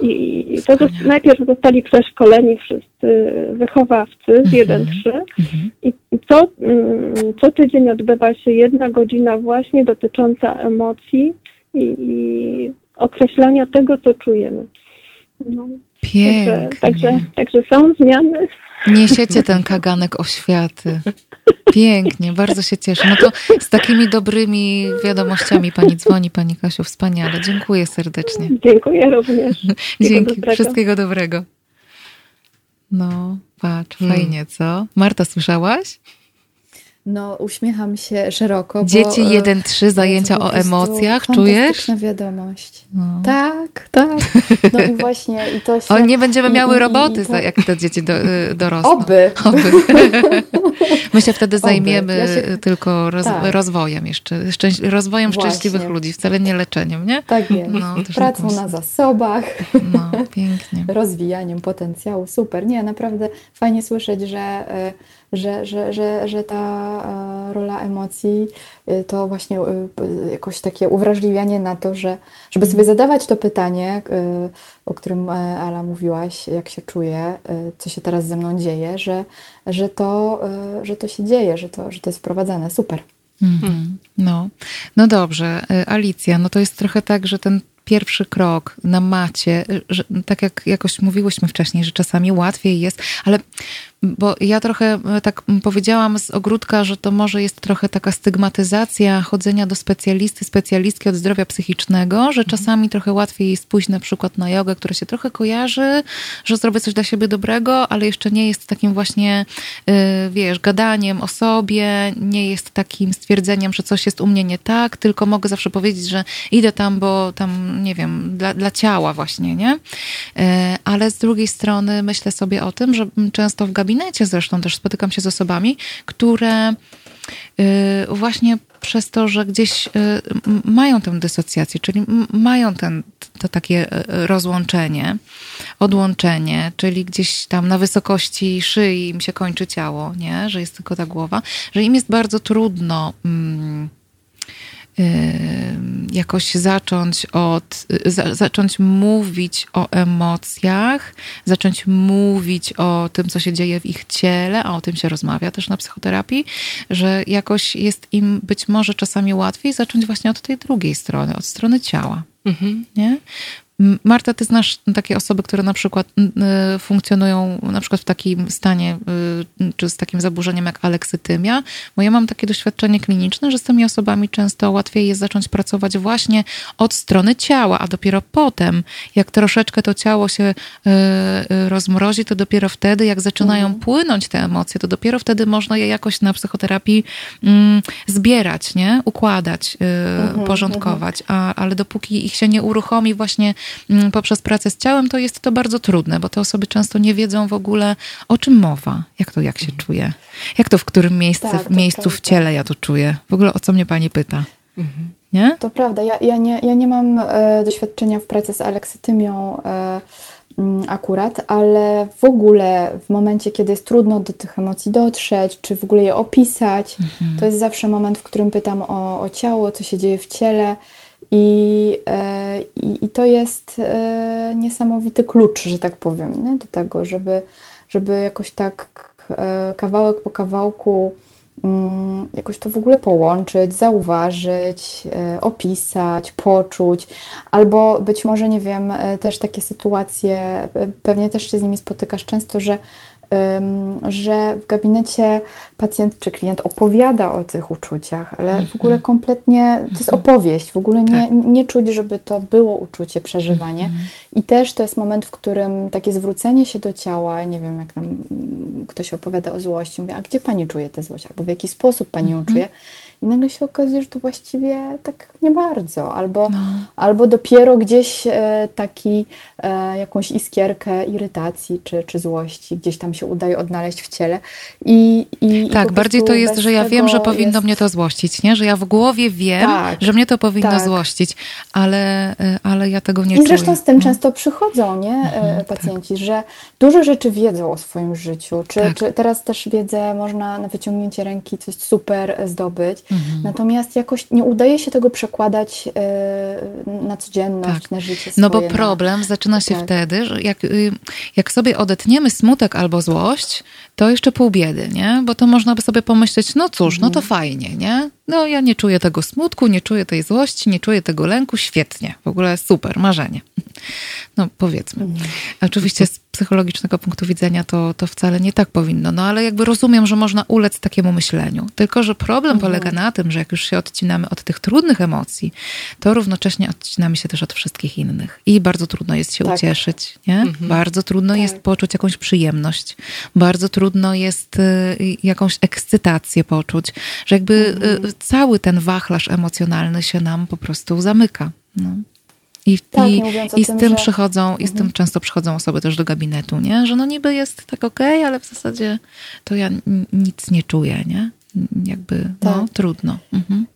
I to najpierw zostali przeszkoleni wszyscy wychowawcy z 1-3 mhm. mhm. i co, mm, co tydzień odbywa się jedna godzina właśnie dotycząca emocji i, i określania tego, co czujemy. No. Pięknie. Także, także, także są zmiany. Niesiecie ten kaganek oświaty. Pięknie, bardzo się cieszę. No to z takimi dobrymi wiadomościami pani dzwoni, pani Kasiu, wspaniale. Dziękuję serdecznie. Dziękuję również. Dzięki, dobrego. wszystkiego dobrego. No, patrz, hmm. fajnie, co? Marta, słyszałaś? No, uśmiecham się szeroko. Dzieci 1-3, e, zajęcia o emocjach, czujesz? wiadomość. No. Tak, tak. No i właśnie i to się... O, nie będziemy miały roboty, i, i to... jak te dzieci do, y, dorosną. Oby. Oby. My się wtedy zajmiemy ja się... tylko roz, tak. rozwojem jeszcze, szczęś, rozwojem właśnie. szczęśliwych ludzi, wcale nie leczeniem, nie? Tak jest. No, Pracą na zasobach. No, pięknie. Rozwijaniem potencjału, super. Nie, naprawdę fajnie słyszeć, że y, że, że, że, że ta e, rola emocji y, to właśnie y, jakoś takie uwrażliwianie na to, że żeby sobie zadawać to pytanie, o którym e, Ala mówiłaś, jak się czuję, co się teraz ze mną dzieje, że, że, to, że to się dzieje, że to, że to jest wprowadzane. Super. Mm, no. no dobrze, Alicja, no to jest trochę tak, że ten pierwszy krok na macie, że, tak jak jakoś mówiłyśmy wcześniej, że czasami łatwiej jest, ale bo ja trochę e, tak powiedziałam z ogródka, że to może jest trochę taka stygmatyzacja chodzenia do specjalisty, specjalistki od zdrowia psychicznego, że mhm. czasami trochę łatwiej jest pójść na przykład na jogę, która się trochę kojarzy, że zrobię coś dla siebie dobrego, ale jeszcze nie jest takim właśnie, e, wiesz, gadaniem o sobie, nie jest takim stwierdzeniem, że coś jest u mnie nie tak, tylko mogę zawsze powiedzieć, że idę tam, bo tam, nie wiem, dla, dla ciała właśnie, nie? E, ale z drugiej strony myślę sobie o tym, że często w gabinecie gabinecie zresztą też spotykam się z osobami, które y, właśnie przez to, że gdzieś y, mają tę dysocjację, czyli mają ten, to takie y, rozłączenie, odłączenie, czyli gdzieś tam na wysokości szyi im się kończy ciało, nie? że jest tylko ta głowa, że im jest bardzo trudno. Mm, jakoś zacząć od, za, zacząć mówić o emocjach, zacząć mówić o tym, co się dzieje w ich ciele, a o tym się rozmawia też na psychoterapii, że jakoś jest im być może czasami łatwiej zacząć właśnie od tej drugiej strony, od strony ciała. Mhm. Nie? Marta, ty znasz takie osoby, które na przykład y, funkcjonują na przykład w takim stanie, y, czy z takim zaburzeniem jak aleksytymia, bo ja mam takie doświadczenie kliniczne, że z tymi osobami często łatwiej jest zacząć pracować właśnie od strony ciała, a dopiero potem, jak troszeczkę to ciało się y, rozmrozi, to dopiero wtedy, jak zaczynają mhm. płynąć te emocje, to dopiero wtedy można je jakoś na psychoterapii mm, zbierać, nie? Układać, mhm, porządkować, mhm. a, ale dopóki ich się nie uruchomi właśnie poprzez pracę z ciałem, to jest to bardzo trudne, bo te osoby często nie wiedzą w ogóle, o czym mowa, jak to, jak się mhm. czuję, jak to, w którym miejscu, tak, w miejscu w ciele ja to czuję. W ogóle o co mnie pani pyta? Mhm. Nie? To prawda. Ja, ja, nie, ja nie mam e, doświadczenia w pracy z aleksytymią e, mm, akurat, ale w ogóle w momencie, kiedy jest trudno do tych emocji dotrzeć, czy w ogóle je opisać, mhm. to jest zawsze moment, w którym pytam o, o ciało, co się dzieje w ciele. I, e, i, I, to jest e, niesamowity klucz, że tak powiem, nie? do tego, żeby, żeby jakoś tak e, kawałek po kawałku mm, jakoś to w ogóle połączyć, zauważyć, opisać, poczuć, albo być może, nie wiem, też takie sytuacje, pewnie też się z nimi spotykasz często, że że w gabinecie pacjent czy klient opowiada o tych uczuciach, ale w ogóle mhm. kompletnie to jest mhm. opowieść, w ogóle nie, tak. nie czuć, żeby to było uczucie, przeżywanie. Mhm. I też to jest moment, w którym takie zwrócenie się do ciała, nie wiem, jak nam ktoś opowiada o złości, mówię, a gdzie pani czuje tę złość, albo w jaki sposób pani ją czuje, i nagle się okazuje, że to właściwie tak nie bardzo. Albo, no. albo dopiero gdzieś e, taki, e, jakąś iskierkę irytacji czy, czy złości gdzieś tam się udaje odnaleźć w ciele. I, i, Tak, bardziej to jest, że ja wiem, że powinno jest... mnie to złościć, nie? Że ja w głowie wiem, tak, że mnie to powinno tak. złościć, ale, e, ale ja tego nie I czuję. I zresztą z tym no. często przychodzą, nie? Mhm, tak. pacjenci, tak. że dużo rzeczy wiedzą o swoim życiu, czy, tak. czy teraz też wiedzę można na wyciągnięcie ręki coś super zdobyć, mhm. natomiast jakoś nie udaje się tego przekładać na codzienność, tak. na życie swoje. No bo problem zaczyna się tak. wtedy, że jak, y, jak sobie odetniemy smutek albo złość, to jeszcze pół biedy, nie? Bo to można by sobie pomyśleć, no cóż, no to mhm. fajnie, nie? No ja nie czuję tego smutku, nie czuję tej złości, nie czuję tego lęku, świetnie. W ogóle super, marzenie. No powiedzmy. Mhm. Oczywiście z psychologicznego punktu widzenia to, to wcale nie tak powinno, no ale jakby rozumiem, że można ulec takiemu myśleniu. Tylko, że problem mhm. polega na tym, że jak już się odcinamy od tych trudnych emocji, to równocześnie odcinamy się też od wszystkich innych. I bardzo trudno jest się tak. ucieszyć, nie? Mhm. Bardzo trudno tak. jest poczuć jakąś przyjemność. Bardzo trudno jest y, jakąś ekscytację poczuć, że jakby y, mhm. cały ten wachlarz emocjonalny się nam po prostu zamyka. No. I, tak, i, i z tym, tym że... przychodzą, mhm. i z tym mhm. często przychodzą osoby też do gabinetu, nie? Że no niby jest tak okej, okay, ale w zasadzie to ja nic nie czuję, nie? Jakby, no, tak. no, trudno. Mhm.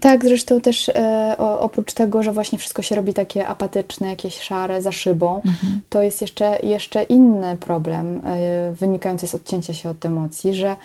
Tak, zresztą też e, oprócz tego, że właśnie wszystko się robi takie apatyczne, jakieś szare, za szybą, mhm. to jest jeszcze, jeszcze inny problem e, wynikający z odcięcia się od emocji, że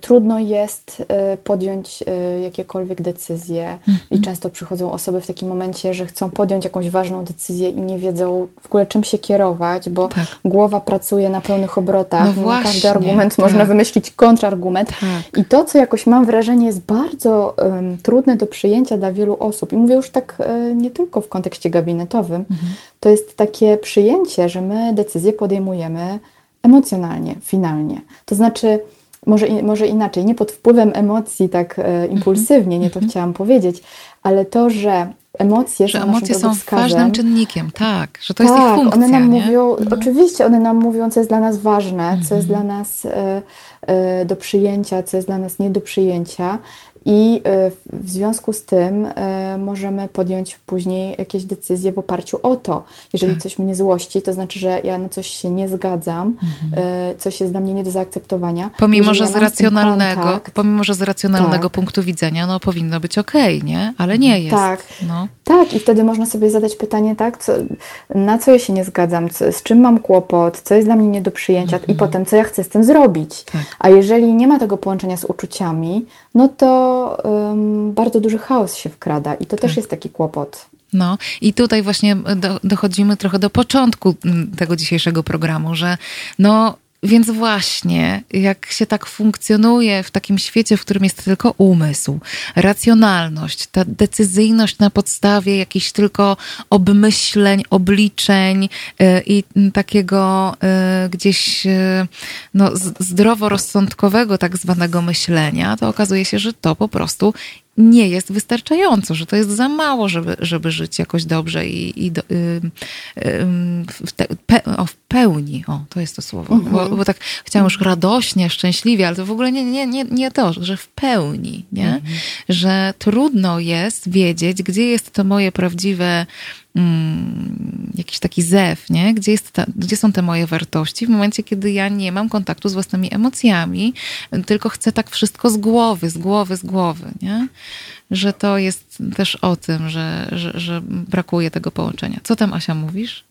trudno jest y, podjąć y, jakiekolwiek decyzje mhm. i często przychodzą osoby w takim momencie, że chcą podjąć jakąś ważną decyzję i nie wiedzą w ogóle czym się kierować, bo tak. głowa pracuje na pełnych obrotach. No właśnie, każdy argument tak. można wymyślić kontrargument tak. i to, co jakoś mam wrażenie jest bardzo um, trudne do przyjęcia dla wielu osób i mówię już tak um, nie tylko w kontekście gabinetowym, mhm. to jest takie przyjęcie, że my decyzje podejmujemy emocjonalnie, finalnie. To znaczy może, może inaczej, nie pod wpływem emocji tak e, impulsywnie, nie to mhm. chciałam powiedzieć, ale to, że emocje że są emocje są ważnym czynnikiem, tak, że to tak, jest ich funkcja. one nam nie? mówią, mhm. oczywiście one nam mówią, co jest dla nas ważne, mhm. co jest mhm. dla nas e, e, do przyjęcia, co jest dla nas nie do przyjęcia i e, w związku z tym e, możemy podjąć później jakieś decyzje w oparciu o to. Jeżeli tak. coś mnie złości, to znaczy, że ja na coś się nie zgadzam, mhm. E, coś jest dla mnie nie do zaakceptowania. Pomimo, że z racjonalnego, kontakt, pomimo, że z racjonalnego tak. punktu widzenia, no powinno być okej, okay, nie? Ale nie jest. Tak. No. tak, i wtedy można sobie zadać pytanie, tak, co, na co ja się nie zgadzam, co, z czym mam kłopot, co jest dla mnie nie do przyjęcia mhm. i potem, co ja chcę z tym zrobić. Tak. A jeżeli nie ma tego połączenia z uczuciami, no to um, bardzo duży chaos się wkrada i to tak. też jest taki kłopot. No i tutaj właśnie do, dochodzimy trochę do początku tego dzisiejszego programu, że no więc właśnie, jak się tak funkcjonuje w takim świecie, w którym jest tylko umysł, racjonalność, ta decyzyjność na podstawie jakichś tylko obmyśleń, obliczeń yy, i takiego yy, gdzieś yy, no, zdroworozsądkowego tak zwanego myślenia, to okazuje się, że to po prostu nie jest wystarczająco, że to jest za mało, żeby, żeby żyć jakoś dobrze i, i do, y, y, w, te, pe, o, w pełni. O, to jest to słowo. Mhm. Bo, bo, tak chciałam już radośnie, szczęśliwie, ale to w ogóle nie, nie, nie, nie to, że w pełni, nie? Mhm. Że trudno jest wiedzieć, gdzie jest to moje prawdziwe mm, jakiś taki zew, nie? Gdzie, jest ta, gdzie są te moje wartości w momencie, kiedy ja nie mam kontaktu z własnymi emocjami, tylko chcę tak wszystko z głowy, z głowy, z głowy, nie? Że to jest też o tym, że, że, że brakuje tego połączenia. Co tam, Asia, mówisz?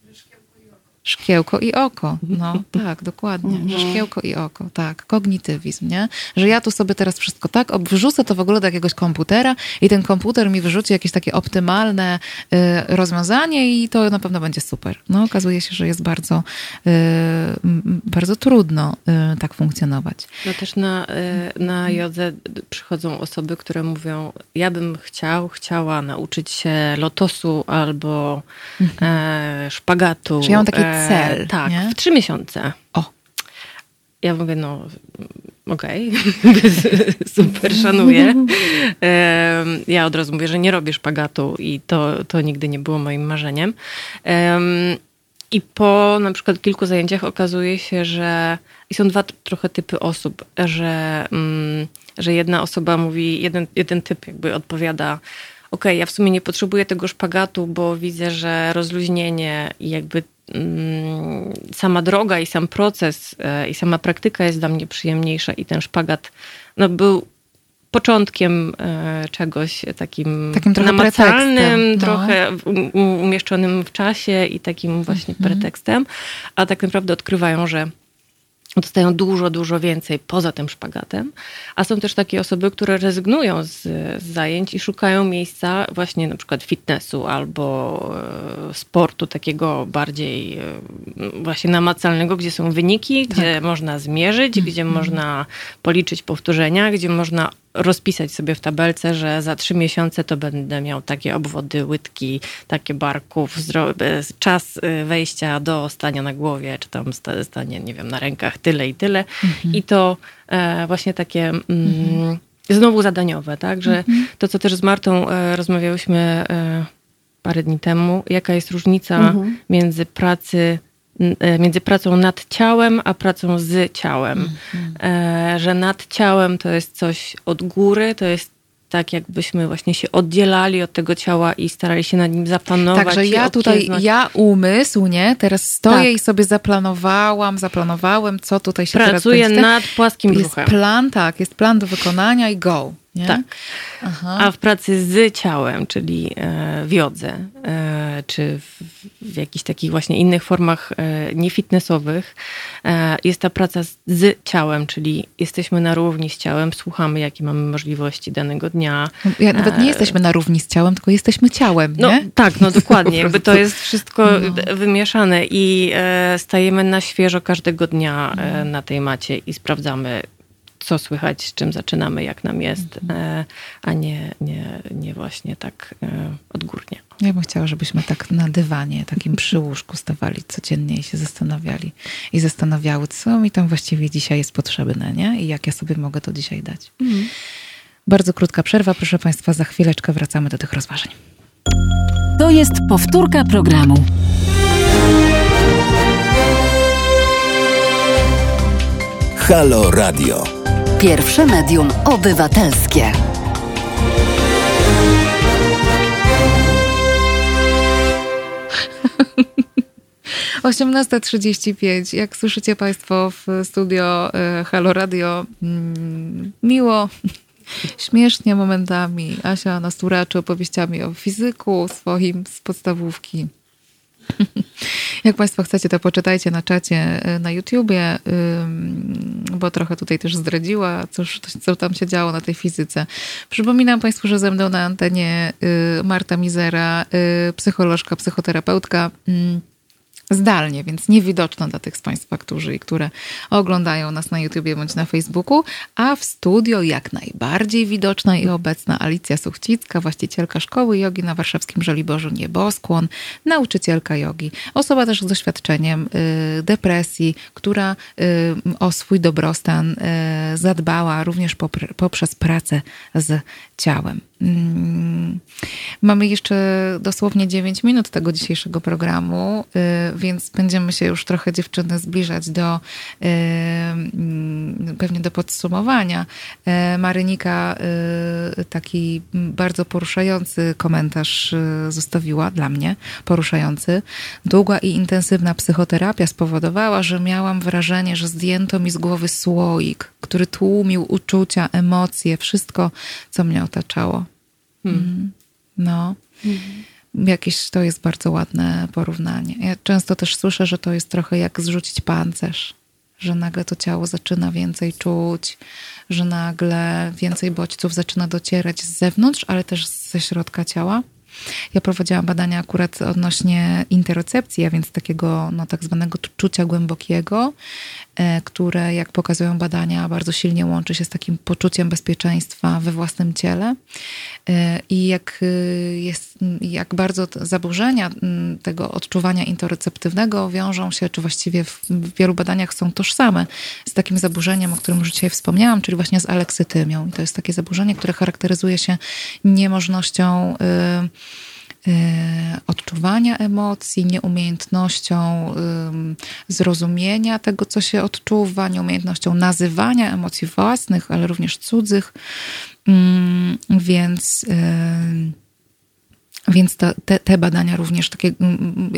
Szkiełko i oko. No tak, dokładnie. Że mhm. szkiełko i oko, tak. Kognitywizm, nie? Że ja tu sobie teraz wszystko tak wrzucę to w ogóle do jakiegoś komputera i ten komputer mi wyrzuci jakieś takie optymalne y, rozwiązanie i to na pewno będzie super. No okazuje się, że jest bardzo, y, bardzo trudno y, tak funkcjonować. No też na, y, na jodze przychodzą osoby, które mówią, ja bym chciał, chciała nauczyć się lotosu albo mhm. e, szpagatu. Że ja mam taki cel. Tak, nie? w trzy miesiące. O. Ja mówię, no okej, okay. super, szanuję. Ja od razu mówię, że nie robię szpagatu i to, to nigdy nie było moim marzeniem. I po na przykład kilku zajęciach okazuje się, że i są dwa trochę typy osób, że, mm, że jedna osoba mówi, jeden, jeden typ jakby odpowiada, ok, ja w sumie nie potrzebuję tego szpagatu, bo widzę, że rozluźnienie i jakby sama droga i sam proces e, i sama praktyka jest dla mnie przyjemniejsza i ten szpagat no, był początkiem e, czegoś takim, takim trochę namacalnym, no. trochę umieszczonym w czasie i takim właśnie mhm. pretekstem, a tak naprawdę odkrywają, że dostają dużo, dużo więcej poza tym szpagatem, a są też takie osoby, które rezygnują z, z, zajęć i szukają miejsca właśnie na przykład fitnessu albo e, sportu takiego bardziej e, właśnie namacalnego, gdzie są wyniki, tak. gdzie można zmierzyć, mm. gdzie mm. można policzyć powtórzenia, gdzie można rozpisać sobie w tabelce, że za trzy miesiące to będę miał takie obwody łydki, takie barków, czas y, wejścia do stania na głowie, czy tam stanie, nie wiem, na rękach, tyle i tyle. Mhm. I to e, właśnie takie mm, mhm. znowu zadaniowe, tak, że mhm. to, co też z Martą e, rozmawiałyśmy e, parę dni temu, jaka jest różnica mhm. między pracy E, między pracą nad ciałem, a pracą z ciałem. Mm-hmm. Że nad ciałem to jest coś od góry, to jest tak, jakbyśmy właśnie się oddzielali od tego ciała i starali się nad nim zaplanować. Także ja tutaj, ja umysł, nie? Teraz stoję tak. i sobie zaplanowałam, zaplanowałem, co tutaj się Pracuję teraz nad płaskim jest brzuchem. plan, tak, jest plan do wykonania i go. Nie? Tak. Aha. A w pracy z ciałem, czyli e, w jodze, e, czy w, jakichś takich właśnie innych formach e, niefitnessowych, jest ta praca z, ciałem, czyli jesteśmy na równi z ciałem, słuchamy, jakie mamy możliwości danego dnia. Ja, nawet nie jesteśmy na równi z ciałem, tylko jesteśmy ciałem, no, nie? Tak, no dokładnie. Jakby to jest wszystko no. wymieszane i stajemy na świeżo każdego dnia na tej macie i sprawdzamy, co słychać, z czym zaczynamy, jak nam jest, mhm. e, a nie, nie, nie właśnie tak e, odgórnie. Ja bym chciała, żebyśmy tak na dywanie, takim przy łóżku stawali codziennie i się zastanawiali i zastanawiały, co mi tam właściwie dzisiaj jest potrzebne, nie? I jak ja sobie mogę to dzisiaj dać. Mhm. Bardzo krótka przerwa, proszę Państwa, za chwileczkę wracamy do tych rozważań. To jest powtórka programu. Halo Radio. Pierwsze medium obywatelskie. Osiemnasta trzydzieści pięć. Jak słyszycie Państwo w studio e, Halo Radio, mm, miło, śmiesznie momentami. Asia nas turaczy opowieściami o fizyku swoim z podstawówki. Jak Państwo chcecie, to poczytajcie na czacie y, na YouTubie, bo trochę tutaj też zdradziła, cóż, co tam się działo na tej fizyce. Przypominam Państwu, że ze mną na antenie y, Marta Mizera, y, psycholożka, psychoterapeutka zdalnie, więc niewidoczna dla tych z Państwa, którzy i które oglądają nas na YouTubie bądź na Facebooku, a w studio jak najbardziej widoczna i obecna Alicja Suchcicka, właścicielka szkoły jogi na warszawskim Żoliborzu Nieboskłon, nauczycielka jogi, osoba też z doświadczeniem y, depresji, która y, o swój dobrostan y, zadbała również poprzez pracę z ciałem. Mm, mamy jeszcze dosłownie 9 minut tego dzisiejszego programu, y, więc będziemy się już trochę dziewczyny zbliżać do y, mm, pewnie do podsumowania. Y, Marynika taki bardzo poruszający komentarz zostawiła dla mnie, poruszający. Długa i intensywna psychoterapia spowodowała, że miałam wrażenie, że zdjęto mi z głowy słoik, który tłumił uczucia, emocje, wszystko, co mnie otaczało. Hmm. Mm. No. Hmm. Jakieś to jest bardzo ładne porównanie. Ja często też słyszę, że to jest trochę jak zrzucić pancerz, że nagle to ciało zaczyna więcej czuć, że nagle więcej bodźców zaczyna docierać z zewnątrz, ale też ze środka ciała. Ja prowadziłam badania akurat odnośnie interocepcji, a więc takiego no, tak zwanego czucia głębokiego, które, jak pokazują badania, bardzo silnie łączy się z takim poczuciem bezpieczeństwa we własnym ciele. E, I jak, e, jest, jak bardzo zaburzenia tego odczuwania interoceptywnego wiążą się, czy właściwie w, wielu badaniach są tożsame z takim zaburzeniem, o którym już dzisiaj wspomniałam, czyli właśnie z aleksytymią. I to jest takie zaburzenie, które charakteryzuje się niemożnością Y, odczuwania emocji, nieumiejętnością zrozumienia tego, co się odczuwa, nieumiejętnością nazywania emocji własnych, ale również cudzych. Więc Więc to, te, te, badania również takie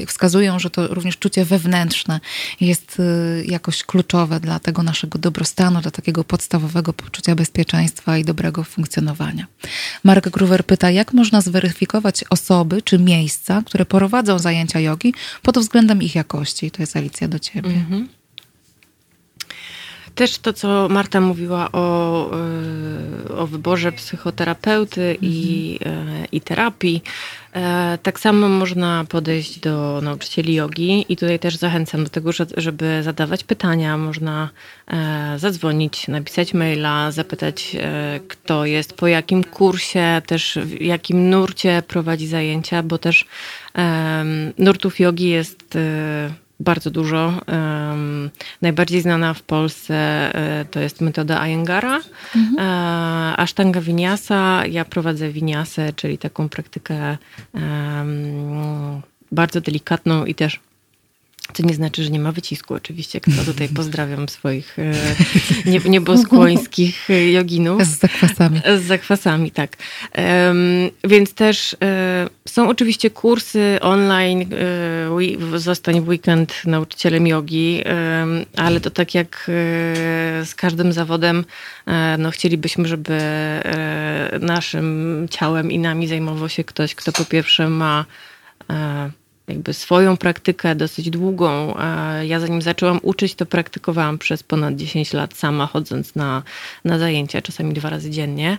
wskazują, że to również czucie wewnętrzne jest y, jakoś kluczowe dla tego naszego dobrostanu, dla takiego podstawowego poczucia bezpieczeństwa i dobrego funkcjonowania. Mark Gruwer pyta, jak można zweryfikować osoby czy miejsca, które prowadzą zajęcia jogi pod względem ich jakości? To jest Alicja do ciebie. Mhm. Też to, co Marta mówiła o, e, o wyborze psychoterapeuty mhm. i, e, i terapii, e, tak samo można podejść do nauczycieli jogi i tutaj też zachęcam do tego, żeby zadawać pytania. Można zadzwonić, napisać maila, zapytać, kto jest, po jakim kursie, też w jakim nurcie prowadzi zajęcia, bo też nurtów jogi jest bardzo dużo. Um, najbardziej znana w Polsce e, to jest metoda Ayengara. Mhm. E, Ashtanga Vinyasa. Ja prowadzę Vinyasę, czyli taką praktykę um, bardzo delikatną i też co nie znaczy, że nie ma wycisku oczywiście, kto tutaj pozdrawiam swoich e, nieboskłońskich joginów. Z zakwasami. Z zakwasami, tak. Więc też e, są oczywiście kursy online, e, zostań w weekend nauczycielem jogi, ale to tak jak z każdym zawodem, no chcielibyśmy, żeby naszym ciałem i nami zajmował się ktoś, kto po pierwsze ma jakby swoją praktykę dosyć długą. Ja zanim zaczęłam uczyć, to praktykowałam przez ponad 10 lat sama, chodząc na, na zajęcia, czasami dwa razy dziennie.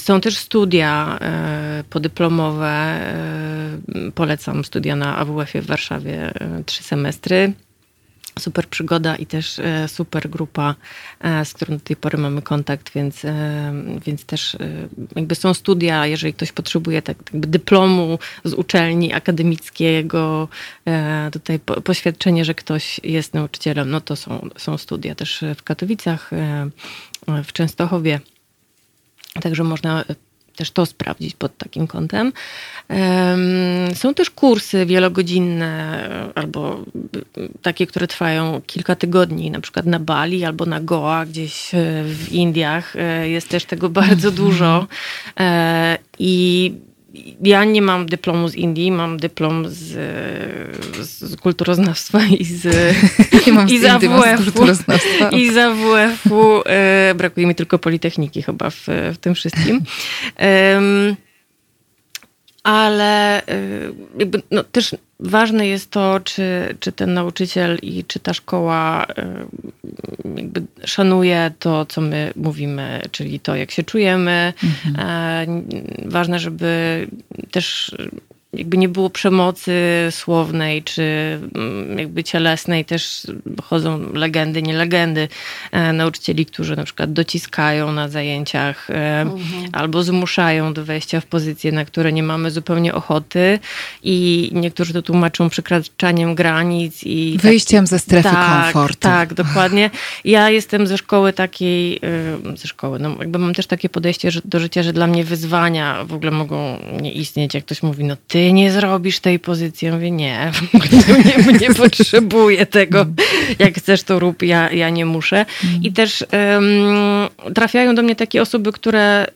Są też studia e, podyplomowe. E, polecam studia na AWF-ie w Warszawie, e, trzy semestry super przygoda i też e, super grupa, e, z którą do tej pory mamy kontakt, więc, e, więc też jakby są studia, jeżeli ktoś potrzebuje tak, jakby dyplomu z uczelni akademickiego, tutaj poświadczenie, że ktoś jest nauczycielem, no to są, są studia też w Katowicach, w Częstochowie. Także można też to sprawdzić pod takim kątem. Są też kursy wielogodzinne albo takie, które trwają kilka tygodni, na przykład na Bali albo na Goa, gdzieś e, w Indiach. E, jest też tego bardzo dużo. E, I ja nie mam dyplomu z Indii, mam dyplom z, z kulturoznawstwa i z, i z AWF-u. I z AWF-u. E, brakuje mi tylko Politechniki chyba w, w tym wszystkim. Ale e, jakby, no, też ważne jest to, czy, czy ten nauczyciel i czy ta szkoła e, jakby szanuje to, co my mówimy, czyli to, jak się czujemy. Mhm. E, ważne, żeby też jakby nie było przemocy słownej czy mm, jakby cielesnej, też chodzą legendy, nie legendy e, nauczycieli, którzy na przykład dociskają na zajęciach e, mhm. albo zmuszają do wejścia w pozycje, na które nie mamy zupełnie ochoty i niektórzy to tłumaczą przekraczaniem granic i tak- wyjściem tak, ze strefy tak, komfortu. Tak, dokładnie. Ja jestem ze szkoły takiej, e, ze szkoły, no jakby mam też takie podejście do życia, że dla mnie wyzwania w ogóle mogą nie istnieć. Jak ktoś mówi, no ty nie zrobisz tej pozycji. Ja mówię, nie, nie, nie potrzebuję tego. Jak chcesz, to rób, ja, ja nie muszę. I też um, trafiają do mnie takie osoby, które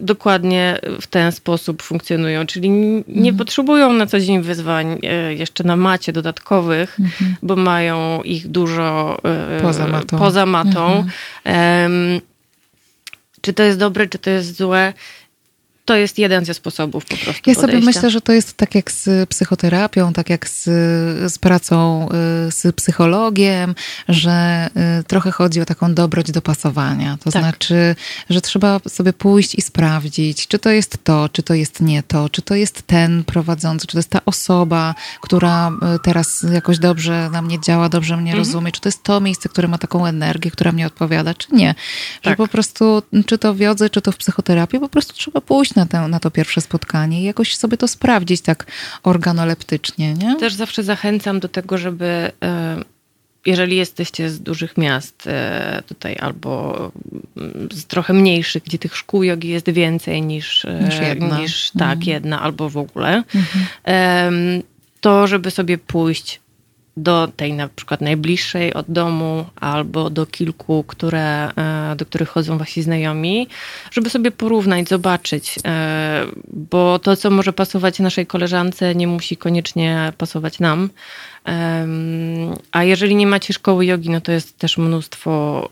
dokładnie w ten sposób funkcjonują, czyli nie mhm. potrzebują na co dzień wyzwań e, jeszcze na macie dodatkowych, mhm. bo mają ich dużo e, poza matą. Poza matą. Mhm. Um, czy to jest dobre, czy to jest złe? To jest jeden ze sposobów po prostu. Ja sobie myślę, że to jest tak jak z psychoterapią, tak jak z, z pracą y, z psychologiem, że y, trochę chodzi o taką dobroć dopasowania. To tak. znaczy, że trzeba sobie pójść i sprawdzić, czy to jest to, czy to jest nie to, czy to jest ten prowadzący, czy to jest ta osoba, która y, teraz jakoś dobrze na mnie działa, dobrze mnie mhm. rozumie, czy to jest to miejsce, które ma taką energię, która mnie odpowiada, czy nie. Że tak. po prostu, czy to w jodze, czy to w psychoterapii, po prostu trzeba pójść na, tę, na to pierwsze spotkanie i jakoś sobie to sprawdzić tak organoleptycznie, nie? Też zawsze zachęcam do tego, żeby e, jeżeli jesteście z dużych miast e, tutaj albo mm, z trochę mniejszych, gdzie tych szkół jogi jest więcej niż, e, niż, jedna. niż tak, mhm. jedna albo w ogóle, mhm. to żeby sobie pójść do tej na przykład najbliższej od domu albo do kilku, które, e, do których chodzą wasi znajomi, żeby sobie porównać, zobaczyć, e, bo to, co może pasować naszej koleżance, nie musi koniecznie pasować nam. A jeżeli nie macie szkoły jogi, no to jest też mnóstwo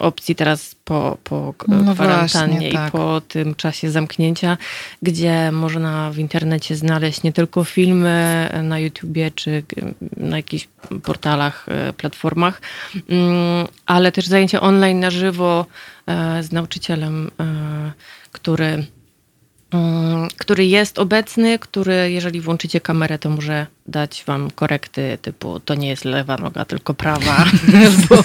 opcji teraz po, po no kwarantannie właśnie, tak. i po tym czasie zamknięcia, gdzie można w internecie znaleźć nie tylko filmy na YouTubie czy na jakichś portalach, e, platformach, mm, ale też zajęcia online na żywo e, z nauczycielem, e, który który jest obecny, który jeżeli włączycie kamerę, to może dać wam korekty typu to nie jest lewa noga, tylko prawa. bo,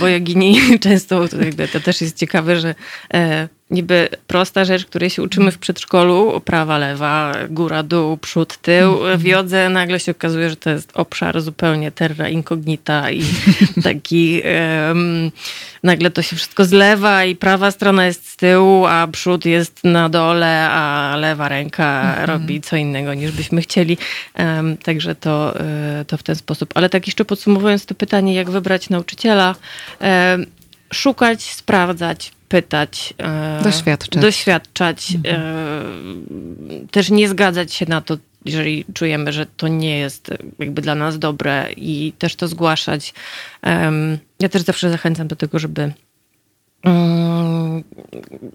bo jogini często, to też jest ciekawe, że e, niby prosta rzecz, której się uczymy w przedszkolu, prawa, lewa, góra, dół, przód, tył. Mhm. W jodze nagle się okazuje, że to jest obszar zupełnie terra incognita i taki um, nagle to się wszystko zlewa i prawa strona jest z tyłu, a przód jest na dole, a lewa ręka mhm. robi co innego niż byśmy chcieli. Um, także to, e, to w ten sposób. Ale tak jeszcze podsumowując to pytanie, jak wybrać nauczyciela, um, szukać, sprawdzać, pytać, e, doświadczać, doświadczać mhm. też nie zgadzać się na to, jeżeli czujemy, że to nie jest jakby dla nas dobre i też to zgłaszać. Ja też zawsze zachęcam do tego, żeby mm,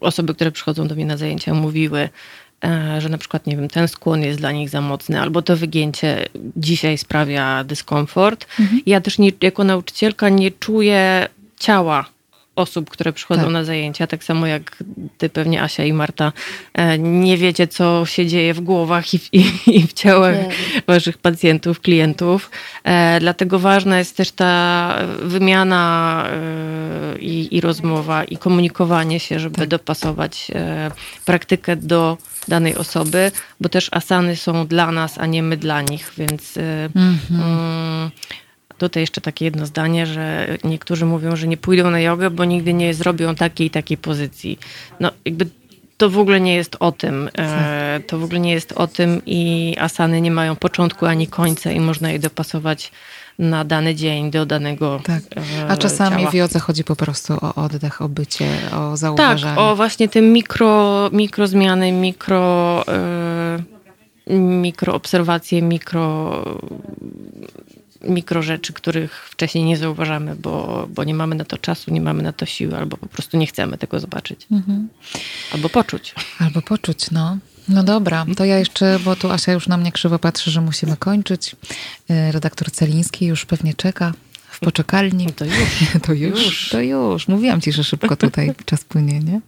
osoby, które przychodzą do mnie na zajęcia, mówiły, e, że na przykład, nie wiem, ten skłon jest dla nich za mocny, albo to wygięcie dzisiaj sprawia dyskomfort. Mhm. Ja też nie, jako nauczycielka nie czuję ciała osób, które przychodzą tak. na zajęcia, tak samo jak ty pewnie Asia i Marta, e, nie wiecie, co się dzieje w głowach i w, i, i w ciałach nie. waszych pacjentów, klientów. E, dlatego ważna jest też ta wymiana e, i, i rozmowa i komunikowanie się, żeby tak. dopasować praktykę do danej osoby, bo też asany są dla nas, a nie my dla nich, więc mhm. mm, Tutaj jeszcze takie jedno zdanie, że niektórzy mówią, że nie pójdą na jogę, bo nigdy nie zrobią takiej i takiej pozycji. No jakby to w ogóle nie jest o tym. E, to w ogóle nie jest o tym i asany nie mają początku ani końca i można je dopasować na dany dzień do danego tak. A e, czasami ciała. w jodze chodzi po prostu o oddech, o bycie, o zauważanie. Tak, o właśnie te mikro, mikro zmiany, mikro, yy, mikro obserwacje, mikro mikrorzeczy, których wcześniej nie zauważamy, bo, bo nie mamy na to czasu, nie mamy na to siły, albo po prostu nie chcemy tego zobaczyć. Mhm. Albo poczuć. Albo poczuć, no. No dobra, to ja jeszcze, bo tu Asia już na mnie krzywo patrzy, że musimy kończyć. Y, redaktor Celiński już pewnie czeka w poczekalni. No to już. To już, już. To już. Mówiłam ci, że szybko tutaj czas płynie, nie?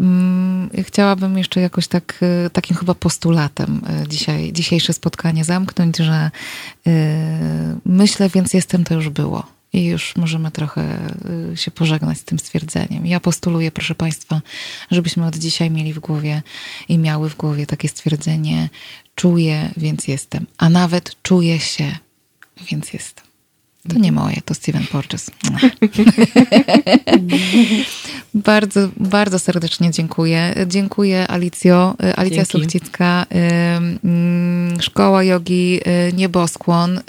Mm, chciałabym jeszcze jakoś tak, y, takim chyba postulatem y, dzisiaj, dzisiejsze spotkanie zamknąć, że y, myślę, więc jestem, to już było. I już możemy trochę się pożegnać z tym stwierdzeniem. Ja postuluję, proszę Państwa, żebyśmy od dzisiaj mieli w głowie i miały w głowie takie stwierdzenie: czuję, więc jestem, a nawet czuję się, więc jestem. To nie moje, to Steven Porges. bardzo, bardzo serdecznie dziękuję. Dziękuję Alicjo, Alicja Dzięki. Suchcicka, mm, Szkoła Jogi y, Nieboskłon, y,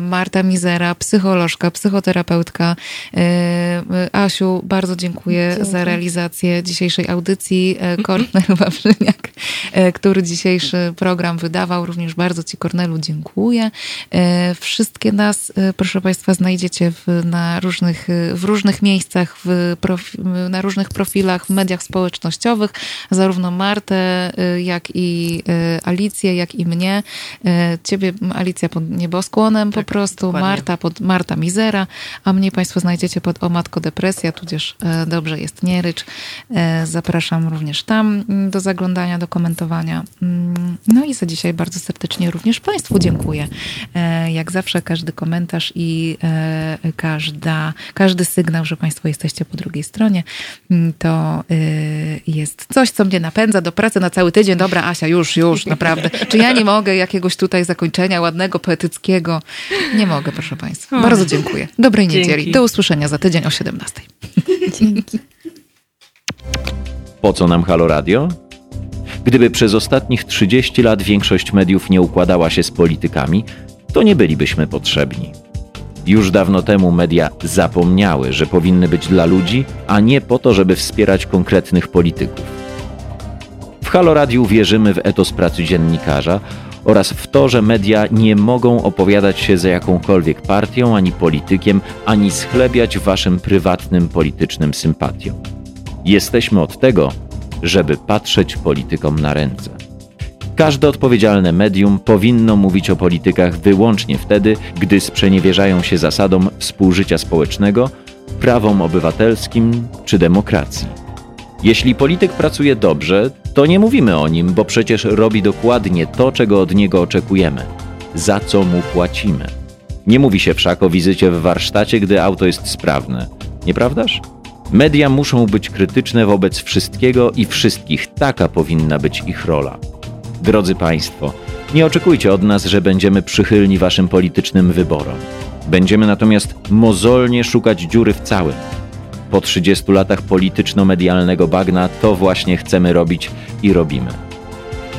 Marta Mizera, psycholożka, psychoterapeutka. Y, Asiu, bardzo dziękuję Dzięki. za realizację dzisiejszej audycji. Kornel Wawrzyniak, który dzisiejszy program wydawał. Również bardzo Ci, Kornelu, dziękuję. Wszystkie nas, proszę Państwa, Państwa znajdziecie w, na różnych, w różnych miejscach, w profi, na różnych profilach w mediach społecznościowych, zarówno Martę, y, jak i y, Alicję, jak i mnie. Y, ciebie, Alicja, pod nieboskłonem tak, po prostu, dokładnie. Marta pod Marta Mizera, a mnie Państwo znajdziecie pod O Matko Depresja, tudzież Dobrze jest nie rycz. Zapraszam również tam mm, do zaglądania, do komentowania. Mm, no i za dzisiaj bardzo serdecznie również Państwu dziękuję. Jak zawsze każdy komentarz i E, każda, każdy sygnał, że Państwo jesteście po drugiej stronie, mm, to e, jest coś, co mnie napędza do pracy na cały tydzień. Dobra, Asia, już, już, naprawdę. Czy ja nie mogę jakiegoś tutaj zakończenia ładnego, poetyckiego? Nie mogę, proszę Państwa. Bardzo dziękuję. Dobrej Dzięki. niedzieli. Do usłyszenia za tydzień o 17. Dzięki. Po co nam Halo Radio? Gdyby przez ostatnich 30 lat większość mediów nie układała się z politykami, to nie bylibyśmy potrzebni. Już dawno temu media zapomniały, że powinny być dla ludzi, a nie po to, żeby wspierać konkretnych polityków. W Halo Radiu wierzymy w etos pracy dziennikarza oraz w to, że media nie mogą opowiadać się za jakąkolwiek partią ani politykiem, ani schlebiać waszym prywatnym politycznym sympatiom. Jesteśmy od tego, żeby patrzeć politykom na ręce. Każde odpowiedzialne medium powinno mówić o politykach wyłącznie wtedy, gdy sprzeniewierzają się zasadom współżycia społecznego, prawom obywatelskim czy demokracji. Jeśli polityk pracuje dobrze, to nie mówimy o nim, bo przecież robi dokładnie to, czego od niego oczekujemy, za co mu płacimy. Nie mówi się wszak o wizycie w warsztacie, gdy auto jest sprawne, nieprawdaż? Media muszą być krytyczne wobec wszystkiego i wszystkich, taka powinna być ich rola. Drodzy Państwo, nie oczekujcie od nas, że będziemy przychylni Waszym politycznym wyborom. Będziemy natomiast mozolnie szukać dziury w całym. Po 30 latach polityczno-medialnego bagna to właśnie chcemy robić i robimy.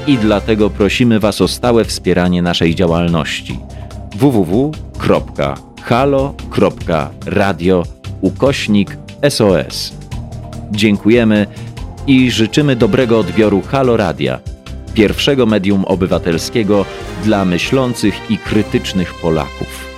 I dlatego prosimy Was o stałe wspieranie naszej działalności www.halo.radio ukośnik SOS. Dziękujemy i życzymy dobrego odbioru Halo Radia, pierwszego medium obywatelskiego dla myślących i krytycznych Polaków.